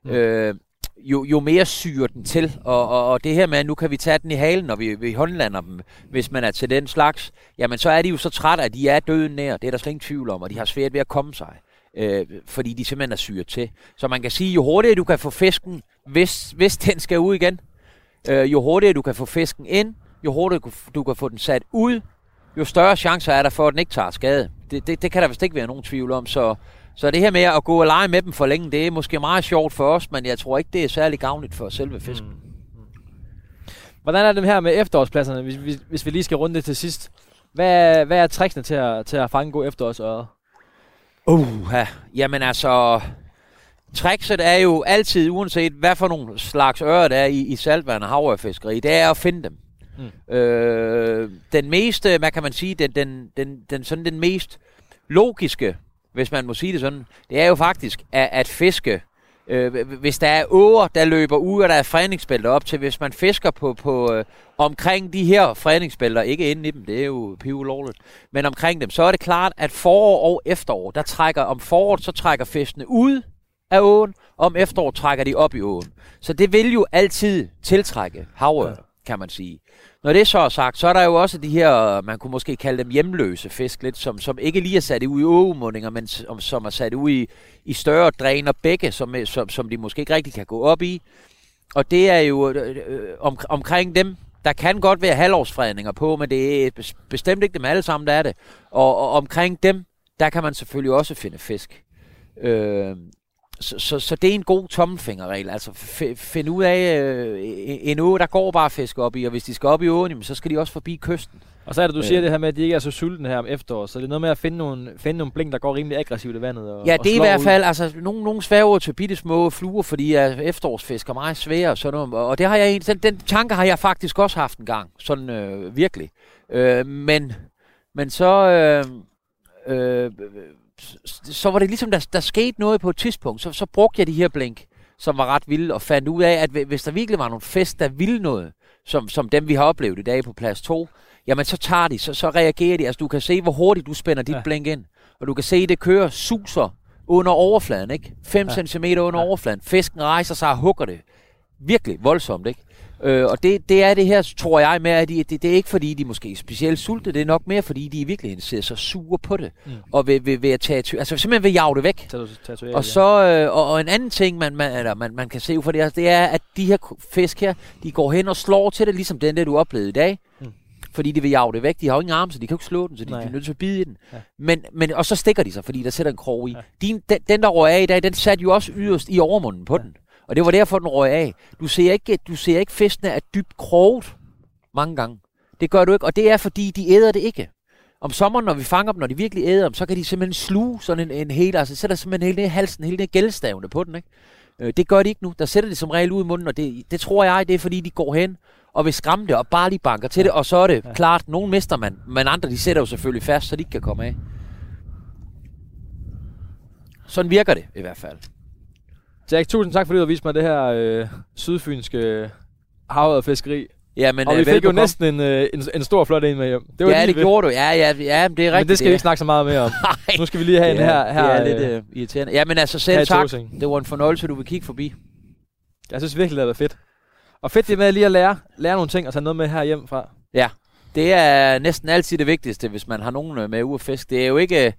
mm. øh, jo, jo mere syrer den til. Og, og, og det her med, at nu kan vi tage den i halen, når vi, vi håndlander dem, hvis man er til den slags, jamen så er de jo så trætte, at de er døden nær. Det er der slet ingen tvivl om, og de har svært ved at komme sig øh, fordi de simpelthen er syret til. Så man kan sige, jo hurtigere du kan få fisken, hvis, hvis den skal ud igen, øh, jo hurtigere du kan få fisken ind, jo hurtigere du kan få den sat ud, jo større chancer er der for, at den ikke tager skade. Det, det, det kan der vist ikke være nogen tvivl om. Så, så det her med at gå og lege med dem for længe, det er måske meget sjovt for os, men jeg tror ikke, det er særlig gavnligt for selve fisken. Mm. mm. Hvordan er det her med efterårspladserne, hvis, hvis, hvis vi lige skal runde det til sidst? Hvad, hvad er tricksene til at, til at fange god efterårsøret? Uh, jamen altså, trickset er jo altid, uanset hvad for nogle slags ører der er i, i saltvand og havørfiskeri, det er at finde dem. Mm. Øh, den meste, hvad kan man sige, den, den, den, den, sådan den mest logiske, hvis man må sige det sådan, det er jo faktisk at, at fiske Øh, hvis der er åer, der løber ud, og der er fredningsbælter op til, hvis man fisker på, på øh, omkring de her fredningsbælter, ikke inde i dem, det er jo pivulovligt, men omkring dem, så er det klart, at forår og efterår, der trækker, om foråret, så trækker fiskene ud af åen, og om efterår trækker de op i åen. Så det vil jo altid tiltrække havre, ja kan man sige. Når det så er sagt, så er der jo også de her, man kunne måske kalde dem hjemløse fisk lidt, som, som ikke lige er sat ud i ågemundinger, men som, som er sat ud i, i større dræner bække, som, som, som de måske ikke rigtig kan gå op i. Og det er jo øh, øh om, omkring dem, der kan godt være halvårsfredninger på, men det er bestemt ikke dem alle sammen, der er det. Og, og omkring dem, der kan man selvfølgelig også finde fisk. Øh, så, så, så det er en god tommelfingerregel. Altså finde ud af øh, en å, der går bare fisk op i, og hvis de skal op i åen, så skal de også forbi kysten. Og så er det, du øh. siger det her med, at de ikke er så sultne her om efteråret, så det er noget med at finde nogle, finde nogle blink, der går rimelig aggressivt i vandet. Og, ja, det er i hvert fald, ud. altså nogle, nogle sværger til bitte små fluer, fordi at efterårsfisk er meget svære, og sådan noget. Og det har jeg, den, den tanke har jeg faktisk også haft en gang, sådan øh, virkelig. Øh, men, men så... Øh, øh, så var det ligesom, der, der skete noget på et tidspunkt. Så, så brugte jeg de her blink, som var ret vilde, og fandt ud af, at hvis der virkelig var nogle fest, der ville noget, som, som dem vi har oplevet i dag på plads 2, jamen så tager de, så, så reagerer de. Altså du kan se, hvor hurtigt du spænder dit ja. blink ind. Og du kan se, det kører suser under overfladen, ikke? 5 ja. cm under ja. overfladen. Fisken rejser sig og hugger det. Virkelig voldsomt, ikke? Øh, og det, det er det her, tror jeg, med, at de, det, det er ikke fordi, de måske er specielt sultne, det er nok mere fordi, de i virkeligheden ser så sure på det, mm. og vil, vil, vil at tage, altså simpelthen vil jage det væk. Tatuere, og, så, øh, og, og, en anden ting, man, man, eller man, man kan se for det, altså, det er, at de her fisk her, de går hen og slår til det, ligesom den der, du oplevede i dag. Mm. Fordi de vil jage det væk. De har jo ingen arme, så de kan jo ikke slå den, så de Nej. er nødt til at bide i den. Ja. Men, men, og så stikker de sig, fordi der sætter en krog i. Ja. Din, den, den, der røg af i dag, den satte jo også yderst i overmunden på ja. den. Og det var derfor, den røg af. Du ser ikke, du ser ikke fiskene er dybt kroget mange gange. Det gør du ikke, og det er fordi, de æder det ikke. Om sommeren, når vi fanger dem, når de virkelig æder dem, så kan de simpelthen sluge sådan en, en hel, altså sætter simpelthen hele halsen, hele det gældstavne på den, ikke? Øh, det gør de ikke nu. Der sætter de som regel ud i munden, og det, det tror jeg, det er fordi, de går hen og vil skræmme det, og bare lige banker til det, og så er det ja. klart, nogen mister man, men andre, de sætter jo selvfølgelig fast, så de ikke kan komme af. Sådan virker det i hvert fald. Jack, tusind tak, fordi du har vist mig det her øh, sydfynske havet og fiskeri. Ja, men, Og øh, vi fik jo velbekomme. næsten en, øh, en, en stor flot en med hjem. Det var ja, det ved. gjorde du. Ja, ja, ja, det er rigtigt. Men det skal vi ikke snakke så meget mere om. Nu skal vi lige have en her, er, her det er øh, lidt øh, irriterende. Ja, men altså selv tak. Det var en fornøjelse, du vil kigge forbi. Jeg synes virkelig, det har været fedt. Og fedt det med lige at lære, lære nogle ting og tage noget med her hjem fra. Det er næsten altid det vigtigste, hvis man har nogen øh, med ude at fiske. Det er jo ikke...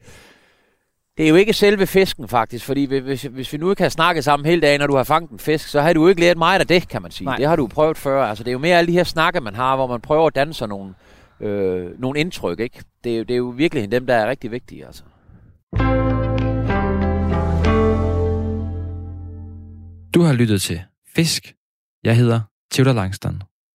Det er jo ikke selve fisken, faktisk, fordi hvis, hvis vi nu ikke har snakket sammen hele dagen, når du har fanget en fisk, så har du jo ikke lært meget af det, kan man sige. Nej. Det har du prøvet før. Altså, det er jo mere alle de her snakke, man har, hvor man prøver at danne sig nogle, øh, nogle indtryk, ikke? Det er, jo, det er jo virkelig dem, der er rigtig vigtige, altså. Du har lyttet til Fisk. Jeg hedder Theodor Langston.